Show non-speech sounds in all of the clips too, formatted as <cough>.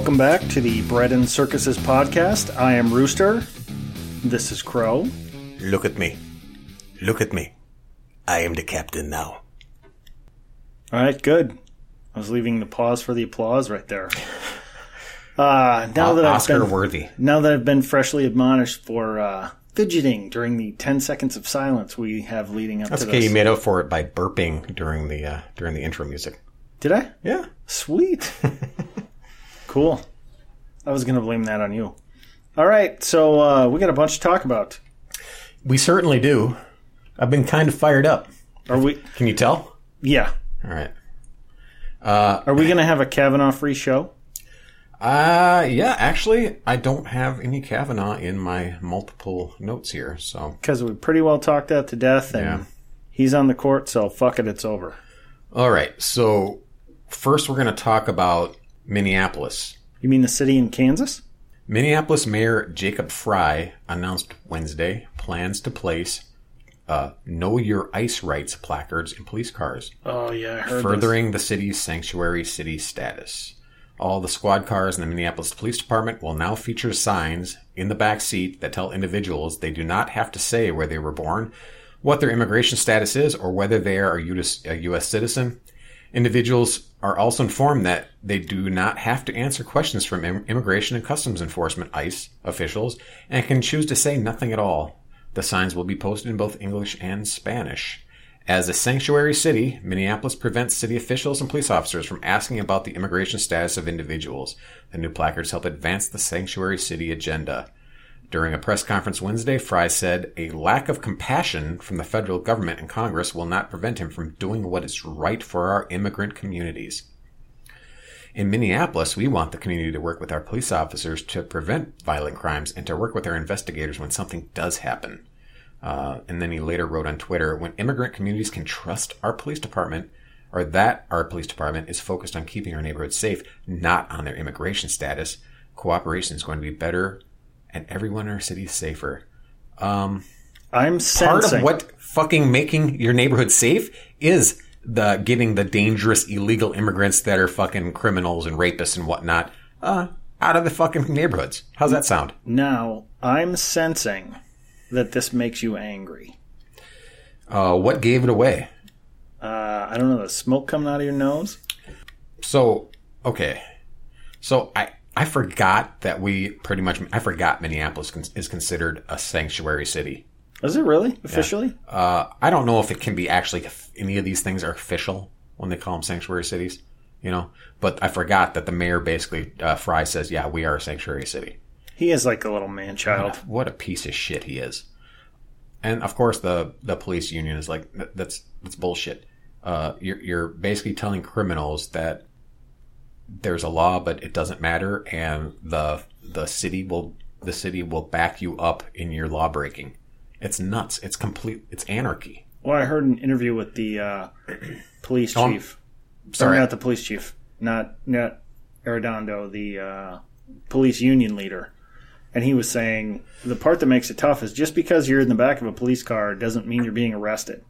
Welcome back to the Bread and Circuses podcast. I am Rooster. This is Crow. Look at me. Look at me. I am the captain now. All right, good. I was leaving the pause for the applause right there. Uh, now that I've Oscar been, worthy. now that I've been freshly admonished for uh, fidgeting during the ten seconds of silence we have leading up That's to okay. this. You made up for it by burping during the uh, during the intro music. Did I? Yeah. Sweet. <laughs> cool. I was going to blame that on you. All right, so uh, we got a bunch to talk about. We certainly do. I've been kind of fired up. Are we? Can you tell? Yeah. All right. Are we going to have a Kavanaugh free show? Uh yeah, actually I don't have any Kavanaugh in my multiple notes here, so because we pretty well talked that to death, and Yeah. he's on the court, so fuck it, it's over. all right. So first we're going to talk about Minneapolis. You mean the city in Kansas? Minneapolis Mayor Jacob Fry announced Wednesday plans to place uh, "Know Your Ice Rights" placards in police cars, Oh yeah, I heard. furthering the city's sanctuary city status. All the squad cars in the Minneapolis Police Department will now feature signs in the back seat that tell individuals they do not have to say where they were born, what their immigration status is, or whether they are a US, a U.S. citizen. Individuals are also informed that they do not have to answer questions from Immigration and Customs Enforcement ICE officials and can choose to say nothing at all. The signs will be posted in both English and Spanish. As a sanctuary city, Minneapolis prevents city officials and police officers from asking about the immigration status of individuals. The new placards help advance the sanctuary city agenda. During a press conference Wednesday, Fry said a lack of compassion from the federal government and Congress will not prevent him from doing what is right for our immigrant communities. In Minneapolis, we want the community to work with our police officers to prevent violent crimes and to work with our investigators when something does happen. Uh, and then he later wrote on Twitter, when immigrant communities can trust our police department, or that our police department is focused on keeping our neighborhoods safe, not on their immigration status, cooperation is going to be better and everyone in our city is safer. I'm Part sensing. of what fucking making your neighborhood safe is the getting the dangerous illegal immigrants that are fucking criminals and rapists and whatnot uh, out of the fucking neighborhoods. How's that sound? now I'm sensing that this makes you angry. Uh, what gave it away? Uh, I don't know the smoke coming out of your nose. So, okay. So I I forgot that we pretty much I forgot Minneapolis is considered a sanctuary city. Is it really officially? Uh, I don't know if it can be actually if any of these things are official when they call them sanctuary cities, you know. But I forgot that the mayor basically uh, Fry says, "Yeah, we are a sanctuary city." He is like a little man child. What a piece of shit he is. And of course, the the police union is like, "That's that's bullshit." Uh, you're you're basically telling criminals that there's a law, but it doesn't matter, and the the city will the city will back you up in your law breaking. It's nuts. It's complete. It's anarchy. Well, I heard an interview with the uh, <clears throat> police Oh, I'm chief. Sorry. Or not the police chief. Not not Arradondo, the uh, police union leader. And he was saying the part that makes it tough is just because you're in the back of a police car doesn't mean you're being arrested.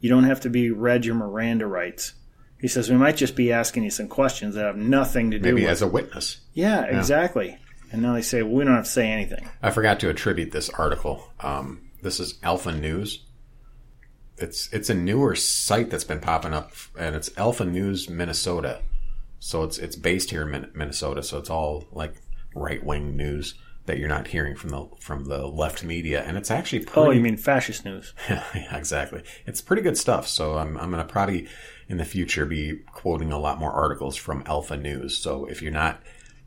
You don't have to be read your Miranda rights. He says we might just be asking you some questions that have nothing to do Maybe with. as a witness. yeah, exactly. And now they say well, we don't have to say anything. I forgot to attribute this article. Um, this is Alpha News. It's it's a newer site that's been popping up, and it's Alpha News Minnesota. So it's it's based here in Minnesota. So it's all like right wing news that you're not hearing from the from the left media, and it's actually pretty. Oh, you mean fascist news? <laughs> yeah, exactly. It's pretty good stuff. So I'm I'm gonna probably in the future be quoting a lot more articles from Alpha News. So if you're not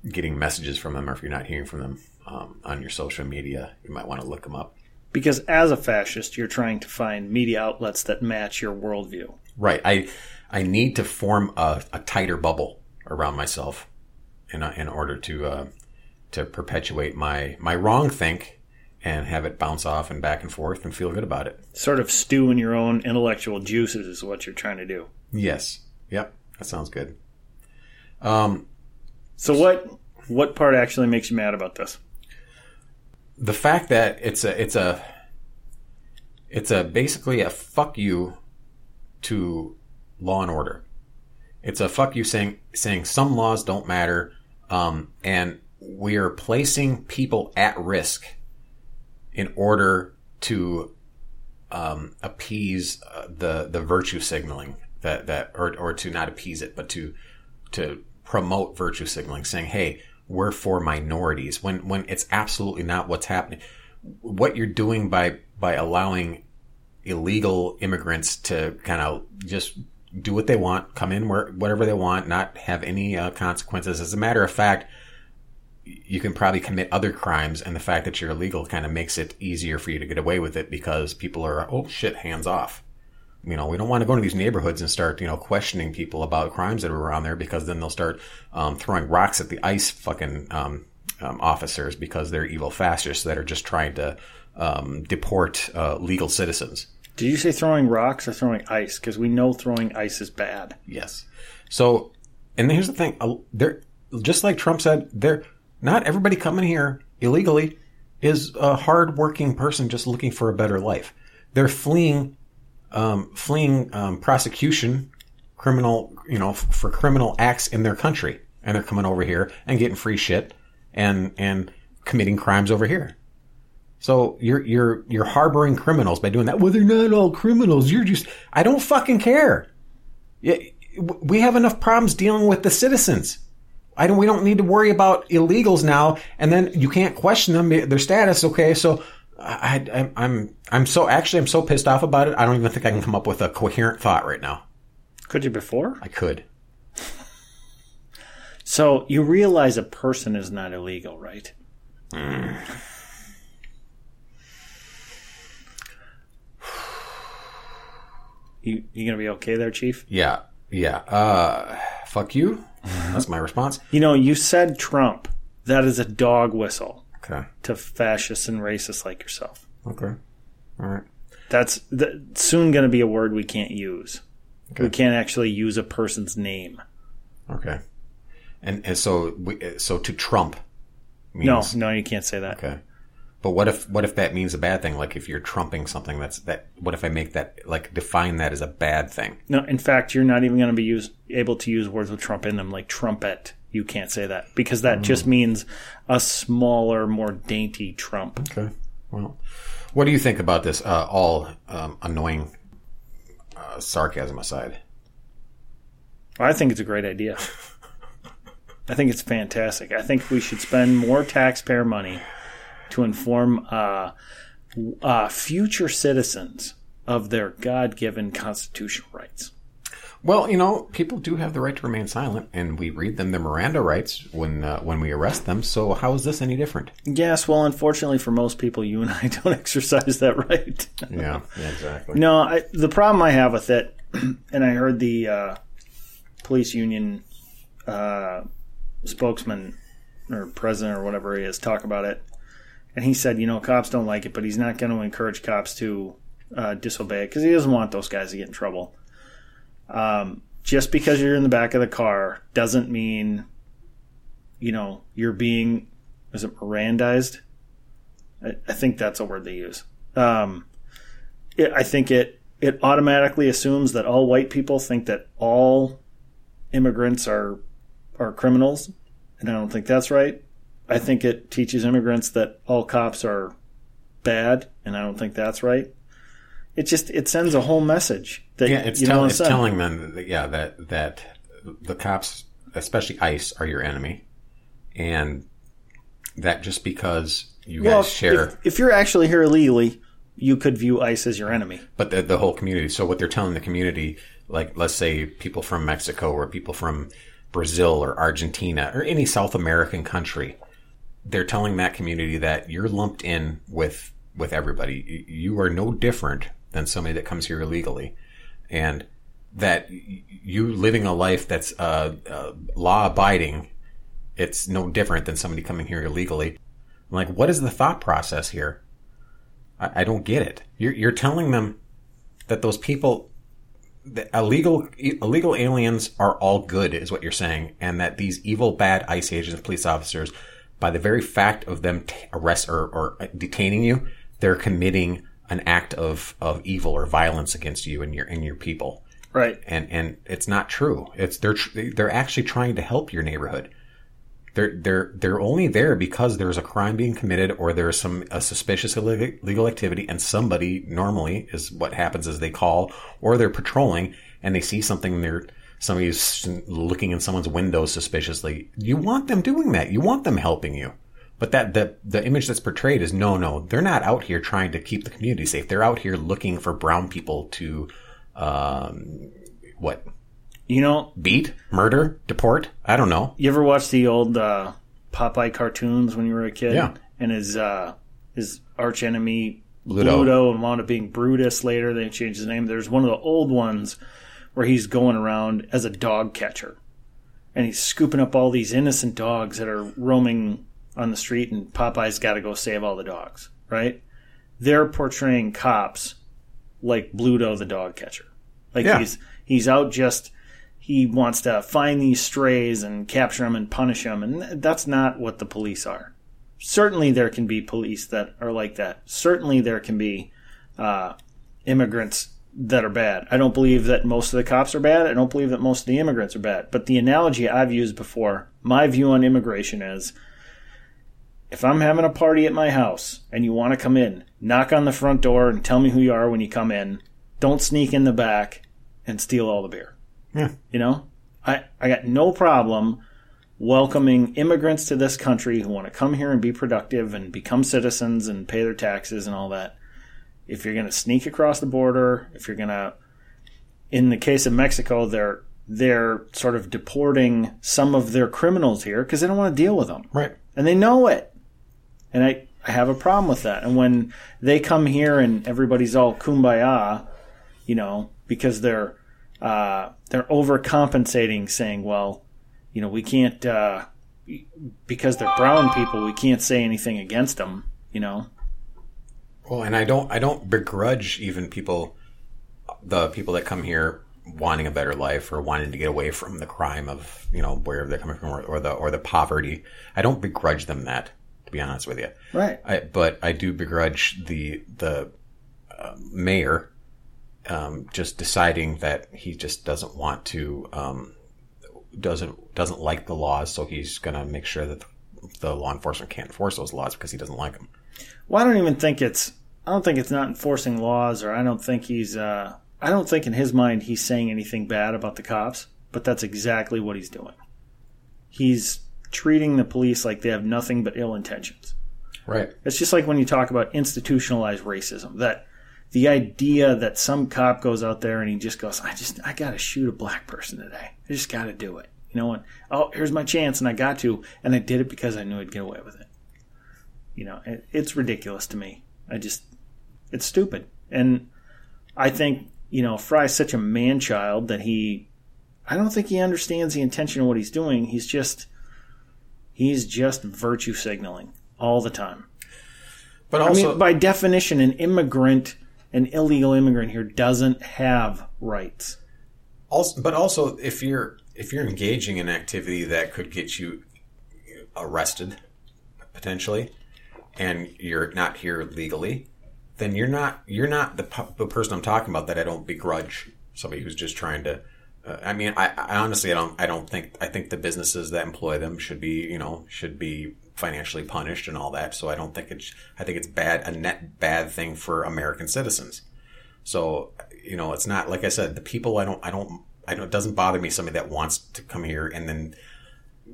getting messages from them, or if you're not hearing from them um, on your social media, you might want to look them up. Because as a fascist, you're trying to find media outlets that match your worldview. Right. I I need to form a, a tighter bubble around myself in in order to uh, to perpetuate my my wrong think and have it bounce off and back and forth and feel good about it. Sort of stew in your own intellectual juices is what you're trying to do. Yes. Yep. That sounds good. Um, So what what part actually makes you mad about this? the fact that it's a it's a it's a basically a fuck you to law and order. It's a fuck you saying saying some laws don't matter, um, and we are placing people at risk in order to um, appease uh, the the virtue signaling that that or or to not appease it, but to to promote virtue signaling, saying, "Hey, we're for minorities," when when it's absolutely not what's happening. What you're doing by by allowing illegal immigrants to kind of just do what they want, come in where whatever they want, not have any uh, consequences. As a matter of fact, you can probably commit other crimes, and the fact that you're illegal kind of makes it easier for you to get away with it because people are, oh shit, hands off. You know, we don't want to go into these neighborhoods and start, you know, questioning people about crimes that are around there because then they'll start um, throwing rocks at the ICE fucking um, um, officers because they're evil fascists that are just trying to um, deport uh, legal citizens. Did you say throwing rocks or throwing ice? Because we know throwing ice is bad. Yes. So, and here's the thing: they're just like Trump said. They're not everybody coming here illegally is a hardworking person just looking for a better life. They're fleeing, um, fleeing um, prosecution, criminal, you know, f- for criminal acts in their country, and they're coming over here and getting free shit and and committing crimes over here. So you're you're you're harboring criminals by doing that. Well, they're not all criminals. You're just I don't fucking care. We have enough problems dealing with the citizens. I don't. We don't need to worry about illegals now. And then you can't question them their status. Okay, so I, I, I'm I'm so actually I'm so pissed off about it. I don't even think I can come up with a coherent thought right now. Could you before? I could. <laughs> So you realize a person is not illegal, right? <sighs> You you gonna be okay there, Chief? Yeah, yeah. Uh, fuck you. That's my response. You know, you said Trump. That is a dog whistle Okay. to fascists and racists like yourself. Okay. All right. That's th- soon going to be a word we can't use. We can't actually use a person's name. Okay. And, and so we, so to Trump No, means no, you can't say that. Okay. But what if what if that means a bad thing? Like if you're trumping something that's that what if I make that like define that as a bad thing? No, in fact, you're not even going to be use, able to use words with Trump in them, like trumpet. You can't say that because that just means a smaller, more dainty Trump. Okay. Well, what do you think about this uh, all um, annoying uh, sarcasm aside? I think it's a great idea. <laughs> I think it's fantastic. I think we should spend more taxpayer money to inform uh, uh, future citizens of their God given constitutional rights. Well, you know, people do have the right to remain silent, and we read them their Miranda rights when uh, when we arrest them. So how is this any different? Yes, well, unfortunately for most people, you and I <laughs> don't exercise that right. Yeah, yeah exactly. No, I, the problem I have with it, <clears throat> and I heard the uh, police union uh, spokesman or president or whatever he is talk about it, and he said, you know, cops don't like it, but he's not going to encourage cops to uh, disobey it because he doesn't want those guys to get in trouble. Um, just because you're in the back of the car doesn't mean, you know, you're being, is it Mirandized? I, I think that's a word they use. Um, it, I think it it automatically assumes that all white people think that all immigrants are are criminals, and I don't think that's right. I think it teaches immigrants that all cops are bad, and I don't think that's right. It just it sends a whole message that Yeah, it's, tell, it's telling them that, yeah that that the cops, especially ICE, are your enemy, and that just because you well, guys share, if, if you're actually here illegally, you could view ICE as your enemy. but the, the whole community. So what they're telling the community, like let's say people from Mexico or people from Brazil or Argentina or any South American country, they're telling that community that you're lumped in with with everybody. You- are no different than somebody that comes here illegally, and that you living a life that's uh, uh, law abiding, it's no different than somebody coming here illegally. I'm like, what is the thought process here? I, I don't get it. You're, you're telling them that those people, illegal illegal aliens are all good, is what you're saying, and that these evil, bad ICE agents, police officers, by the very fact of them t- arrest or, or uh, detaining you, they're committing an act of, of evil or violence against you and your and your people. Right. And and it's not true. It's they're tr- they're actually trying to help your neighborhood. They're they're they're only there because there's a crime being committed or there's some a suspicious illegal activity and somebody normally is what happens is they call or they're patrolling and they see something and they're somebody's looking in someone's window suspiciously. You want them doing that. You want them helping you. But that the the image that's portrayed is no, no, they're not out here trying to keep the community safe. They're out here looking for brown people to, um, what You know, beat, murder, deport. I don't know. you ever watch the old uh, Popeye cartoons when you were a kid? Yeah. And his uh, his arch enemy Bluto. Bluto and wound up being Brutus later. They changed his name. There's one of the old ones where he's going around as a dog catcher, and he's scooping up all these innocent dogs that are roaming on the street, and Popeye's got to go save all the dogs. Right? They're portraying cops like Bluto the dog catcher. Like Yeah. he's he's out just he wants to find these strays and capture them and punish them, and that's not what the police are. Certainly, there can be police that are like that. Certainly, there can be uh, immigrants that are bad. I don't believe that most of the cops are bad. I don't believe that most of the immigrants are bad. But the analogy I've used before, my view on immigration is if I'm having a party at my house and you want to come in, knock on the front door and tell me who you are when you come in. Don't sneak in the back and steal all the beer. Yeah. You know, I, I got no problem welcoming immigrants to this country who want to come here and be productive and become citizens and pay their taxes and all that. If you're going to sneak across the border, if you're going to, in the case of Mexico, they're they're sort of deporting some of their criminals here because they don't want to deal with them Right. and they know it. And I, I have a problem with that. And when they come here and everybody's all kumbaya, you know, because they're uh, they're overcompensating, saying, "Well, you know, we can't uh, because they're brown people, we can't say anything against them." You know, Well, and I don't, I don't begrudge even people, the people that come here wanting a better life or wanting to get away from the crime of, you know, wherever they're coming from or, or the, or the poverty. I don't begrudge them that, to be honest with you. right? I, but I do begrudge the, the uh, mayor, um, just deciding that he just doesn't want to, um, doesn't, doesn't like the laws. So he's going to make sure that the, the law enforcement can't enforce those laws because he doesn't like them. Well, I don't even think it's. I don't think it's not enforcing laws, or I don't think he's. Uh, I don't think in his mind he's saying anything bad about the cops. But that's exactly what he's doing. He's treating the police like they have nothing but ill intentions. Right. It's just like when you talk about institutionalized racism. That the idea that some cop goes out there and he just goes, "I just, I got to shoot a black person today. I just got to do it." You know, and oh, here's my chance, and I got to, and I did it because I knew I'd get away with it. You know, it, it's ridiculous to me. I just, it's stupid, and I think you know Fry's such a man child that he, I don't think he understands the intention of what he's doing. He's just, he's just virtue signaling all the time. But I also, mean, by definition, an immigrant, an illegal immigrant here, doesn't have rights. also, but also, if you're if you're engaging in activity that could get you arrested potentially, and you're not here legally, then you're not you're not the, the person I'm talking about. That I don't begrudge somebody who's just trying to. Uh, I mean, I, I honestly I don't I don't think I think the businesses that employ them should be you know should be financially punished and all that. So I don't think it's I think it's bad a net bad thing for American citizens. So, you know, it's not like I said, the people I don't, I don't, I don't, it doesn't bother me somebody that wants to come here and then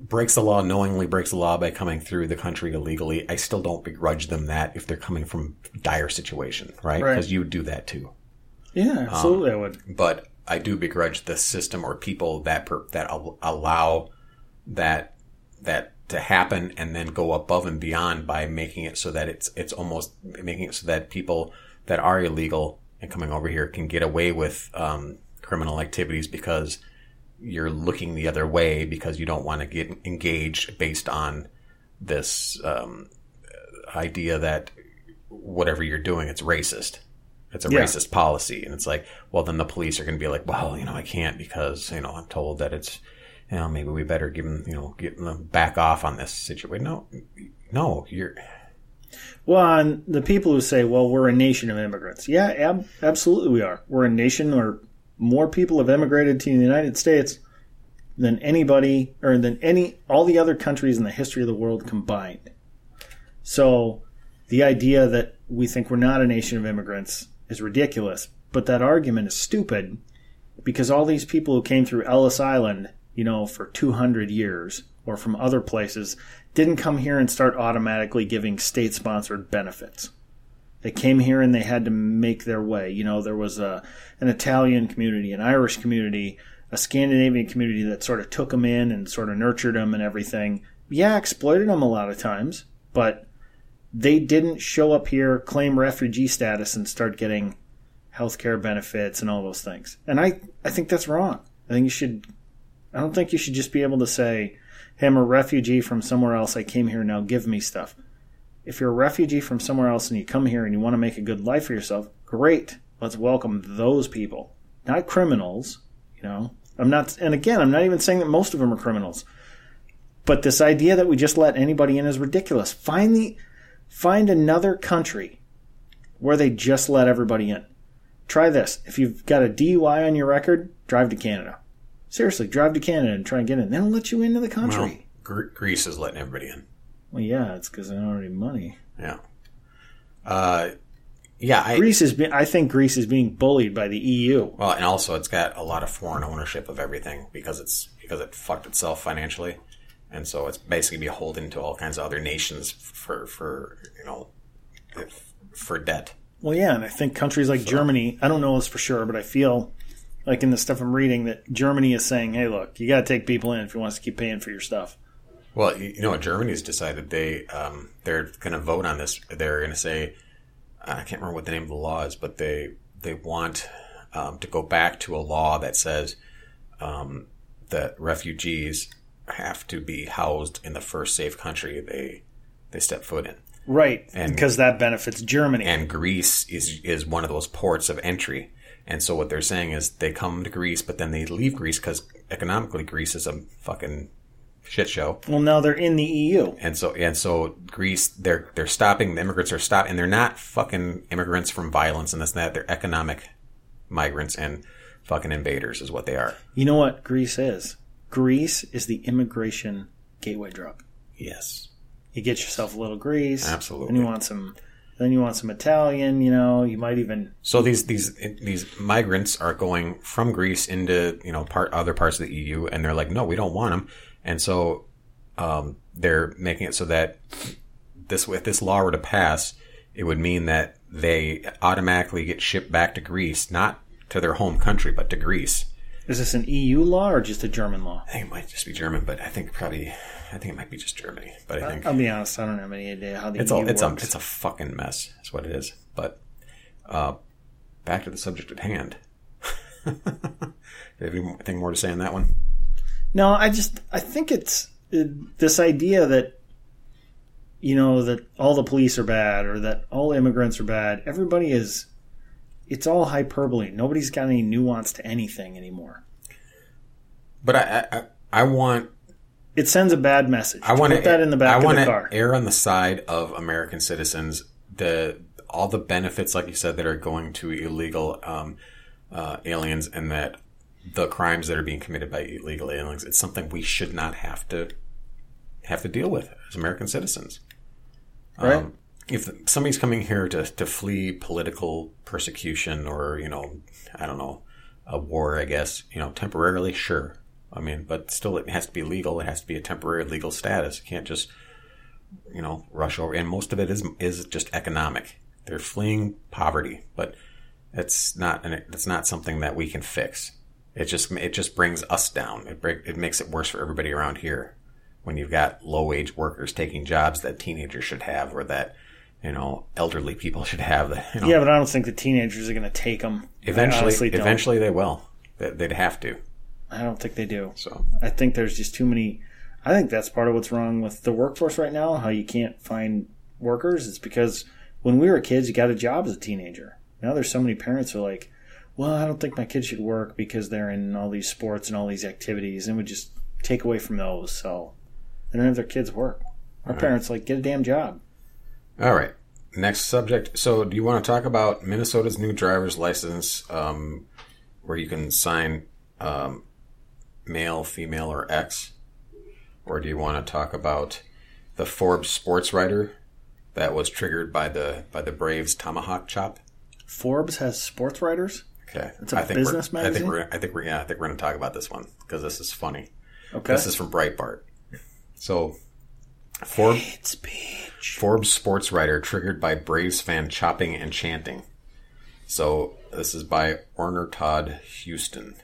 breaks the law, knowingly breaks the law by coming through the country illegally. I still don't begrudge them that if they're coming from dire situation, right? Right. Because you would do that too. Yeah, absolutely, I would. But I do begrudge the system or people that per, that al- allow that that to happen and then go above and beyond by making it so that it's it's almost making it so that people that are illegal and coming over here can get away with um, criminal activities because you're looking the other way because you don't want to get engaged based on this um, idea that whatever you're doing, it's racist. It's a Yeah. racist policy. And it's like, well, then the police are going to be like, well, you know, I can't because, you know, I'm told that it's, you know, maybe we better give them, you know, get them back off on this situation. No, no, you're, Well, and the people who say, well, we're a nation of immigrants. Yeah, ab- absolutely we are. We're a nation where more people have immigrated to the United States than anybody or than any all the other countries in the history of the world combined. So the idea that we think we're not a nation of immigrants is ridiculous, but that argument is stupid because all these people who came through Ellis Island, you know, for 200 years or from other places didn't come here and start automatically giving state sponsored benefits. They came here and they had to make their way. You know, there was a, an Italian community, an Irish community, a Scandinavian community that sort of took them in and sort of nurtured them and everything. Yeah, exploited them a lot of times, but they didn't show up here, claim refugee status, and start getting healthcare benefits and all those things. And I, I think that's wrong. I think you should, I don't think you should just be able to say, hey, I'm a refugee from somewhere else. I came here now, give me stuff. If you're a refugee from somewhere else and you come here and you want to make a good life for yourself, great. Let's welcome those people, not criminals. You know, I'm not, and again, I'm not even saying that most of them are criminals. But this idea that we just let anybody in is ridiculous. Find the, find another country where they just let everybody in. Try this. If you've got a DUI on your record, drive to Canada. Seriously, drive to Canada and try and get in. They'll let you into the country. Gre- Greece is letting everybody in. Well, yeah, it's because they don't have any money. Yeah. Uh, yeah, I, Greece is. Be- I think Greece is being bullied by the EU. Well, and also it's got a lot of foreign ownership of everything because it's because it fucked itself financially, and so it's basically beholden to all kinds of other nations for for you know for debt. Well, yeah, and I think countries like Germany. I don't know this for sure, but I feel like in the stuff I'm reading that Germany is saying, "Hey, look, you got to take people in if you want us to keep paying for your stuff." Well, you know what Germany's decided they um, they're going to vote on this. They're going to say I can't remember what the name of the law is, but they they want um, to go back to a law that says um, that refugees have to be housed in the first safe country they they step foot in. Right, And- because that benefits Germany. and Greece is is one of those ports of entry. And so what they're saying is they come to Greece, but then they leave Greece because economically Greece is a fucking shit show. well, now they're in the EU. And so and so Greece, they're they're stopping the immigrants are stopping, and they're not fucking immigrants from violence and this and that. They're economic migrants and fucking invaders is what they are. You know what Greece is? Greece is the immigration gateway drug. Yes. You get yourself a little Greece, Absolutely. and you want some. Then you want some Italian. You know, you might even So these these these migrants are going from Greece into you know part other parts of the EU, and they're like, no, we don't want them, and so um, they're making it so that this if this law were to pass, it would mean that they automatically get shipped back to Greece, not to their home country, but to Greece. Is this an EU law or just a German law? I think it might just be German, but I think probably I think it might be just Germany. But I think I'll be honest, I don't have any idea how the it's EU a it's a works. it's a fucking mess. Is what it is. But uh, back to the subject at hand. <laughs> Do you have anything more to say on that one? No, I just I think it's uh, this idea that you know that all the police are bad or that all immigrants are bad. Everybody is. It's all hyperbole. Nobody's got any nuance to anything anymore. But I I, I want It sends a bad message. I want to put that in the back I of want to car. err on the side of American citizens. The all the benefits, like you said, that are going to illegal um, uh, aliens, and that the crimes that are being committed by illegal aliens, it's something we should not have to have to deal with as American citizens. Right. Um, if somebody's coming here to, to flee political persecution or you know, I don't know, a war, I guess you know, temporarily, sure. I mean, but still, it has to be legal. It has to be a temporary legal status. You can't just, you know, rush over. And most of it is is just economic. They're fleeing poverty, but it's not an, it's not something that we can fix. It just it just brings us down. It break, it makes it worse for everybody around here. When you've got low wage workers taking jobs that teenagers should have, or that you know elderly people <laughs> should have. That you know, Yeah, but I don't think the teenagers are going to take them. eventually, eventually they will. They- They'd have to. I don't think they do. So I think there's just too many. I think that's part of what's wrong with the workforce right now. How you can't find workers. It's because when we were kids, you got a job as a teenager. Now there's so many parents who are like, "Well, I don't think my kids should work because they're in all these sports and all these activities, and would just take away from those." So they don't have their kids work. Our parents like get a damn job. All right. Next subject. So, do you want to talk about Minnesota's new driver's license, um, where you can sign um, male, female, or X, or do you want to talk about the Forbes sports writer that was triggered by the by the Braves tomahawk chop? Forbes has sports writers. Okay, It's a I think business we're, I think we're I think we're yeah I think we're going to talk about this one because this is funny. Okay, This is from Breitbart. So, Forbes. Forbes sports writer triggered by Braves fan chopping and chanting. So this is by Warner Todd Huston.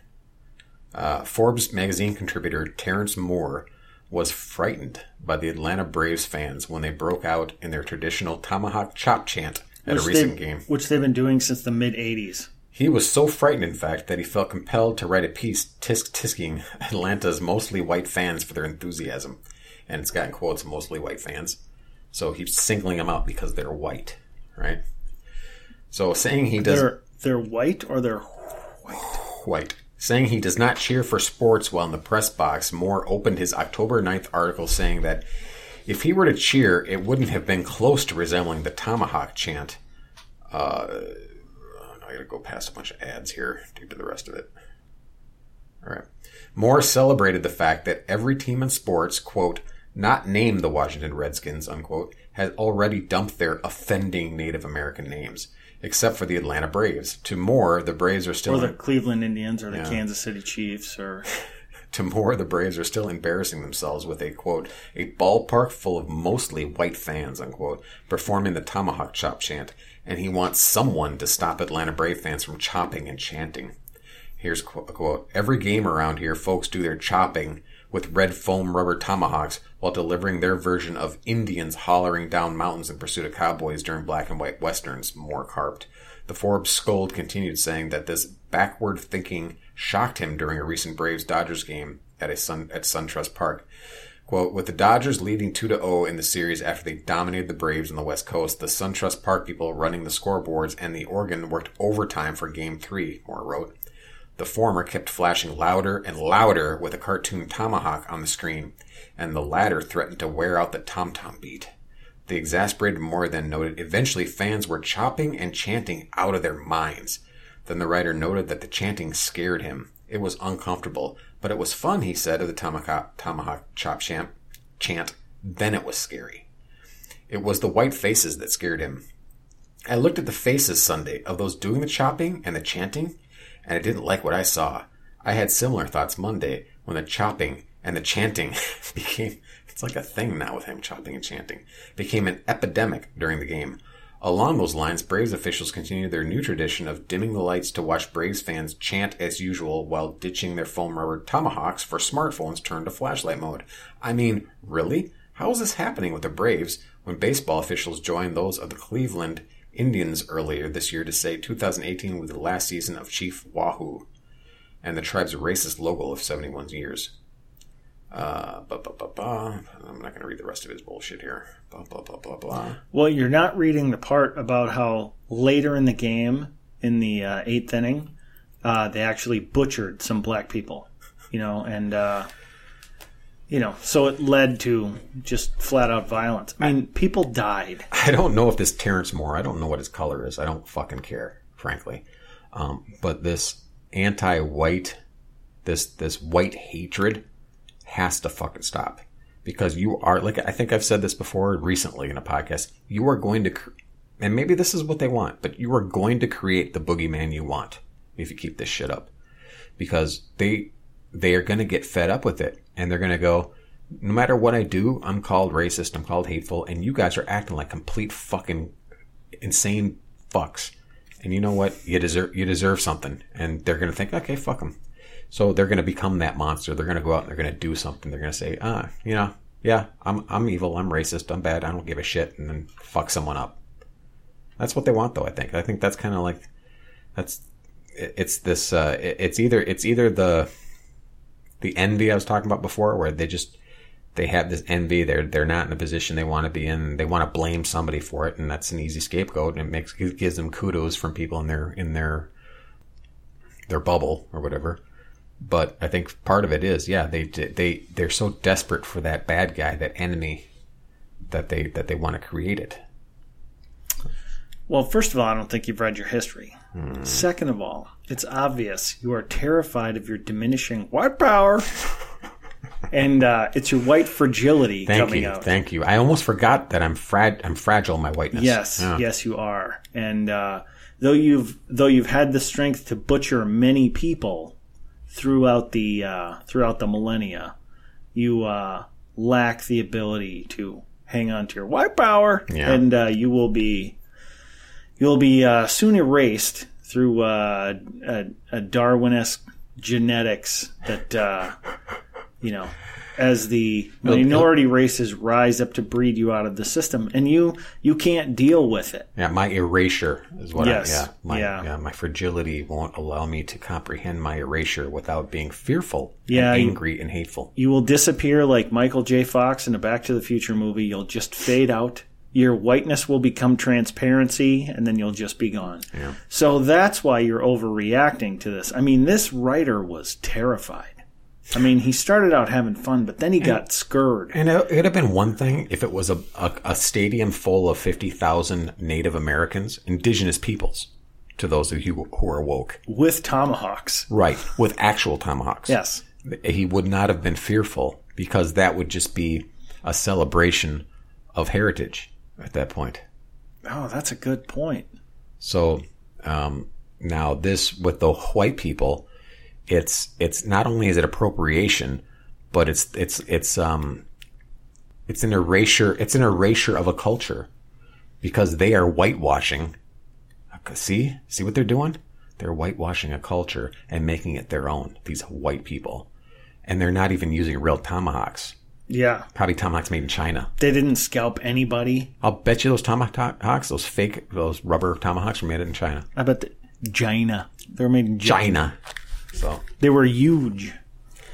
Uh, Forbes magazine contributor Terrence Moore was frightened by the Atlanta Braves fans when they broke out in their traditional tomahawk chop chant at a recent game. which they've been doing since the mid '80s. He was so frightened, in fact, that he felt compelled to write a piece tisk tisking <laughs> Atlanta's mostly white fans for their enthusiasm. And it's got in quotes mostly white fans. So he's singling them out because they're white, right? So saying he does They're they're white or they're white. Saying he does not cheer for sports while in the press box, Moore opened his October 9th article saying that if he were to cheer, it wouldn't have been close to resembling the tomahawk chant. Uh, I gotta go past a bunch of ads here to get to the rest of it. All right. Moore celebrated the fact that every team in sports, quote, not named the Washington Redskins, unquote, has already dumped their offending Native American names, except for the Atlanta Braves. To Moore, the Braves are still or the Cleveland Indians or the Yeah. Kansas City Chiefs or <laughs> to Moore, the Braves are still embarrassing themselves with a quote, a ballpark full of mostly white fans, unquote, performing the tomahawk chop chant, and he wants someone to stop Atlanta Brave fans from chopping and chanting. Here's a quote. Every game around here, folks do their chopping with red foam rubber tomahawks while delivering their version of Indians hollering down mountains in pursuit of cowboys during black and white westerns, Moore carped. The Forbes scold continued saying that this backward thinking shocked him during a recent Braves Dodgers game at a Sun at SunTrust Park. Quote, with the Dodgers leading 2 to 0 in the series after they dominated the Braves on the West Coast, the SunTrust Park people running the scoreboards and the organ worked overtime for game 3, Moore wrote. The former kept flashing louder and louder with a cartoon tomahawk on the screen, and the latter threatened to wear out the tom tom beat. The exasperated Moore then noted eventually fans were chopping and chanting out of their minds. Then the writer noted that the chanting scared him. It was uncomfortable, but it was fun, he said of the tomahawk, tomahawk chop chant, chant. Then it was scary. It was the white faces that scared him. I looked at the faces Sunday of those doing the chopping and the chanting, and I didn't like what I saw. I had similar thoughts Monday when the chopping and the chanting <laughs> became it's like a thing now with him chopping and chanting became an epidemic during the game. Along those lines, Braves officials continue their new tradition of dimming the lights to watch Braves fans chant as usual while ditching their foam rubber tomahawks for smartphones turned to flashlight mode. I mean, really? How is this happening with the Braves when baseball officials joined those of the Cleveland Indians earlier this year to say 2018 was the last season of Chief Wahoo and the tribe's racist logo of 71 years? Uh. I'm not going to read the rest of his bullshit here. Blah, blah, blah, blah, blah. Well, you're not reading the part about how later in the game, in the uh, eighth inning, uh, they actually butchered some black people, you know, and uh, you know, so it led to just flat out violence. I mean, people died. I don't know if this Terrence Moore, I don't know what his color is. I don't fucking care, frankly. Um, but this anti-white, this this white hatred has to fucking stop because you are like I think I've said this before recently in a podcast. You are going to, and maybe this is what they want, but you are going to create the boogeyman you want if you keep this shit up because they they are going to get fed up with it and they're going to go no matter what I do, I'm called racist, I'm called hateful, and you guys are acting like complete fucking insane fucks. And you know what? You deserve you deserve something, and they're gonna think, okay, fuck them. So they're gonna become that monster. They're gonna go out and they're gonna do something. They're gonna say, ah, you know, yeah, I'm I'm evil, I'm racist, I'm bad, I don't give a shit, and then fuck someone up. That's what they want, though. I think. I think that's kind of like that's it's this. Uh, it's either it's either the the envy I was talking about before, where they just they have this envy. They're they're not in the position they want to be in. They want to blame somebody for it, and that's an easy scapegoat. And it makes it gives them kudos from people in their in their their bubble or whatever. But I think part of it is, yeah, they they they're so desperate for that bad guy, that enemy, that they that they want to create it. Well, first of all, I don't think you've read your history. Hmm. Second of all, it's obvious you are terrified of your diminishing white power, <laughs> and uh, it's your white fragility Thank coming you, out. thank you. I almost forgot that I'm frag I'm fragile in my whiteness. Yes, Yeah. yes, you are. And uh, though you've though you've had the strength to butcher many people throughout the uh, throughout the millennia, you uh, lack the ability to hang on to your white power, Yeah. and uh, you will be you'll be uh, soon erased through uh, a, a Darwin-esque genetics that uh, you know. As the minority races rise up to breed you out of the system, and you you can't deal with it. Yeah, my erasure is what Yes, I, yeah, my, yeah. yeah. my fragility won't allow me to comprehend my erasure without being fearful Yeah, and you- angry and hateful. You will disappear like Michael J. Fox in a Back to the Future movie. You'll just fade out. Your whiteness will become transparency, and then you'll just be gone. Yeah. So that's why you're overreacting to this. I mean, this writer was terrified. I mean, he started out having fun, but then he got scared. And it would have been one thing if it was a, a, a stadium full of 50,000 Native Americans, indigenous peoples, to those of you who are woke. With tomahawks. Right, with actual tomahawks. Yes. He would not have been fearful because that would just be a celebration of heritage at that point. Oh, that's a good point. So um, now this with the white people, it's it's not only is it appropriation, but it's it's it's um it's an erasure it's an erasure of a culture because they are whitewashing. See see what they're doing? They're whitewashing a culture and making it their own. These white people, and they're not even using real tomahawks. Yeah. Probably tomahawks made in China. They didn't scalp anybody. I'll bet you those tomahawks, those fake, those rubber tomahawks, were made in China. I bet the China. They were made in China. China. So They were huge.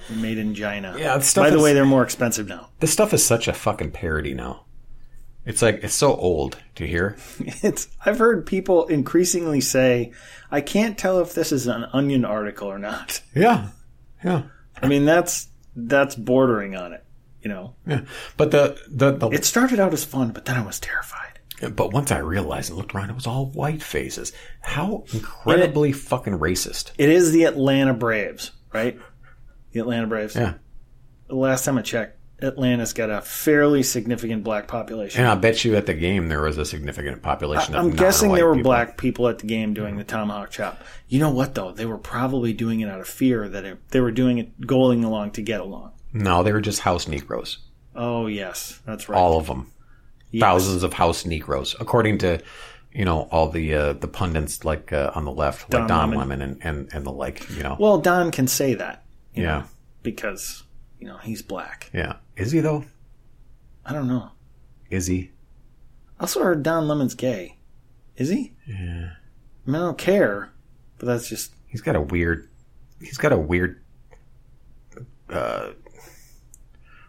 Made in China. Yeah, the stuff By the is- way, they're more expensive now. this stuff is such a fucking parody now. It's like it's so old to hear. <laughs> It's I've heard people increasingly say, I can't tell if this is an onion article or not. <laughs> Yeah, yeah, I mean that's that's bordering on it, you know. yeah. But the the, the It started out as fun, but then I was terrified. But once I realized and looked around, it was all white faces. How incredibly fucking racist. It is the Atlanta Braves, right? The Atlanta Braves. Yeah, The last time I checked, Atlanta's got a fairly significant black population. and I bet you at the game there was a significant population. of I'm guessing there were people. black people at the game doing the tomahawk chop. You know what though? They were probably doing it out of fear that it, they were doing it going along to get along. No, they were just house Negroes. Oh yes, that's right. All of them. Thousands of house Negroes, according to you know all the uh, the pundits like uh, on the left, Don like Don Lemon. Lemon and, and and the like. You know. Well, Don can say that, you yeah. know, because you know he's black. Yeah. Is he though? I don't know. Is he? I also heard Don Lemon's gay. Is he? Yeah. I mean, I don't care, but that's just He's got a weird. He's got a weird. Uh,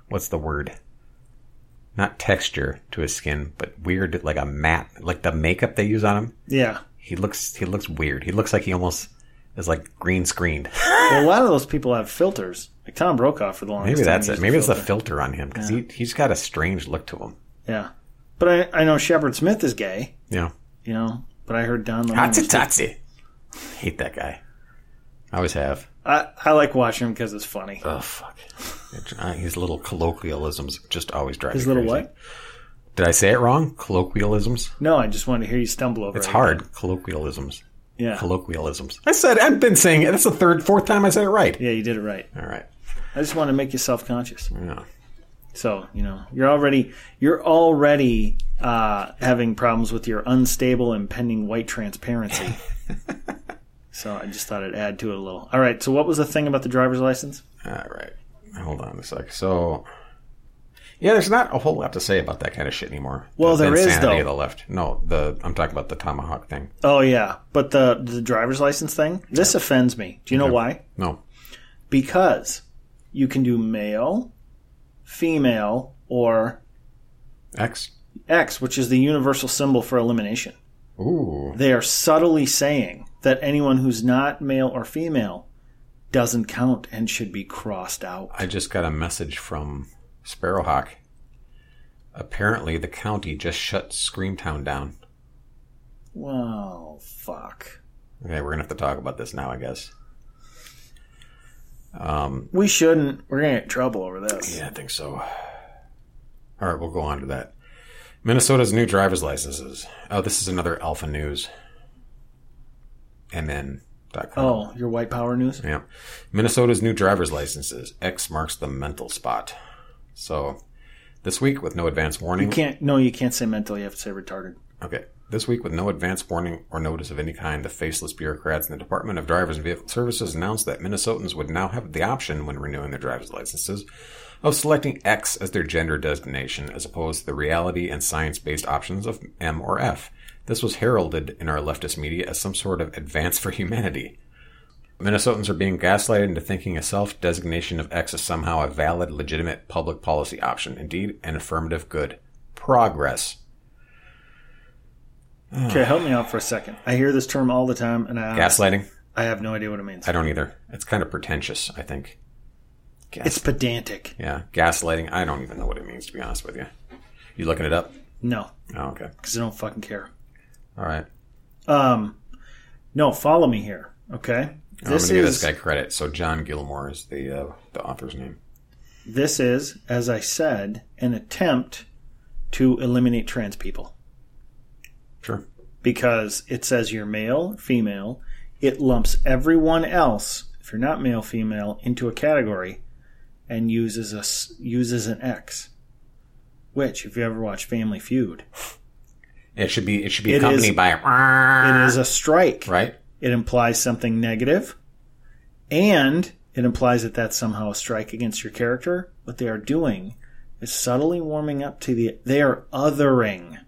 what's the word? Not texture to his skin, but weird, like a matte, like the makeup they use on him. yeah. He looks. He looks weird. He looks like he almost is like green screened. <laughs> Well, a lot of those people have filters, like Tom Brokaw for the longest. Maybe that's it. a Maybe it's a filter. on him because he he's got a strange look to him. Yeah, but I, I know Shepard Smith is gay. Yeah. You know, but I heard Don was- Tatsi. Hate that guy. I always have. I, I like watching him because it's funny. Oh fuck. Uh, His little colloquialisms just always drive His me little crazy. what? Did I say it wrong? Colloquialisms. No, I just wanted to hear you stumble over It's it. hard. Colloquialisms. Yeah. Colloquialisms. I said I've been saying it. That's the third, fourth time I said it right. yeah, you did it right. All right. I just want to make you self conscious. Yeah. So you know you're already you're already uh, having problems with your unstable impending white transparency. <laughs> so I just thought I'd add to it a little. All right. So what was the thing about the driver's license? All right. Hold on a sec. So Yeah, there's not a whole lot to say about that kind of shit anymore. Well, the there is, though. of the left. No, the I'm talking about the tomahawk thing. Oh yeah, but the the driver's license thing this offends me. Do you know why? No, Because you can do male, female, or X. X, which is the universal symbol for elimination. Ooh, They are subtly saying that anyone who's not male or female doesn't count and should be crossed out. I just got a message from Sparrowhawk. Apparently, the county just shut Screamtown down. Wow, fuck. Okay, we're gonna have to talk about this now, I guess. Um, We shouldn't. We're gonna get in trouble over this. yeah, I think so. All right, we'll go on to that. Minnesota's new driver's licenses. Oh, this is another Alpha News. MN.com. Oh, your white power news? Yeah. Minnesota's new driver's licenses. X marks the mental spot. So, this week, with no advance warning. You can't. No, you can't say mental. You have to say retarded. Okay. This week, with no advance warning or notice of any kind, the faceless bureaucrats in the Department of Drivers and Vehicle Services announced that Minnesotans would now have the option, when renewing their driver's licenses, of selecting X as their gender designation, as opposed to the reality and science based options of M or F. This was heralded in our leftist media as some sort of advance for humanity. Minnesotans are being gaslighted into thinking a self designation of X is somehow a valid, legitimate public policy option, indeed, an affirmative good. Progress. Okay, help me out for a second. I hear this term all the time, and I Gaslighting? I have no idea what it means. I don't either. It's kind of pretentious, I think. Gas- It's pedantic. yeah, gaslighting. I don't even know what it means, to be honest with you. You looking it up? No, Oh, okay. because I don't fucking care. All right. Um, no, follow me here. Okay, I'm gonna give this guy credit. So John Gilmore is the uh, the author's name. this is, as I said, an attempt to eliminate trans people Sure. because it says you're male, female. It lumps everyone else, if you're not male, female, into a category, and uses a uses an X. Which, if you ever watch Family Feud, It should be it should be It accompanied is- by a it is a strike. right. It implies something negative, and it implies that that's somehow a strike against your character. What they are doing is subtly warming up to the. They are othering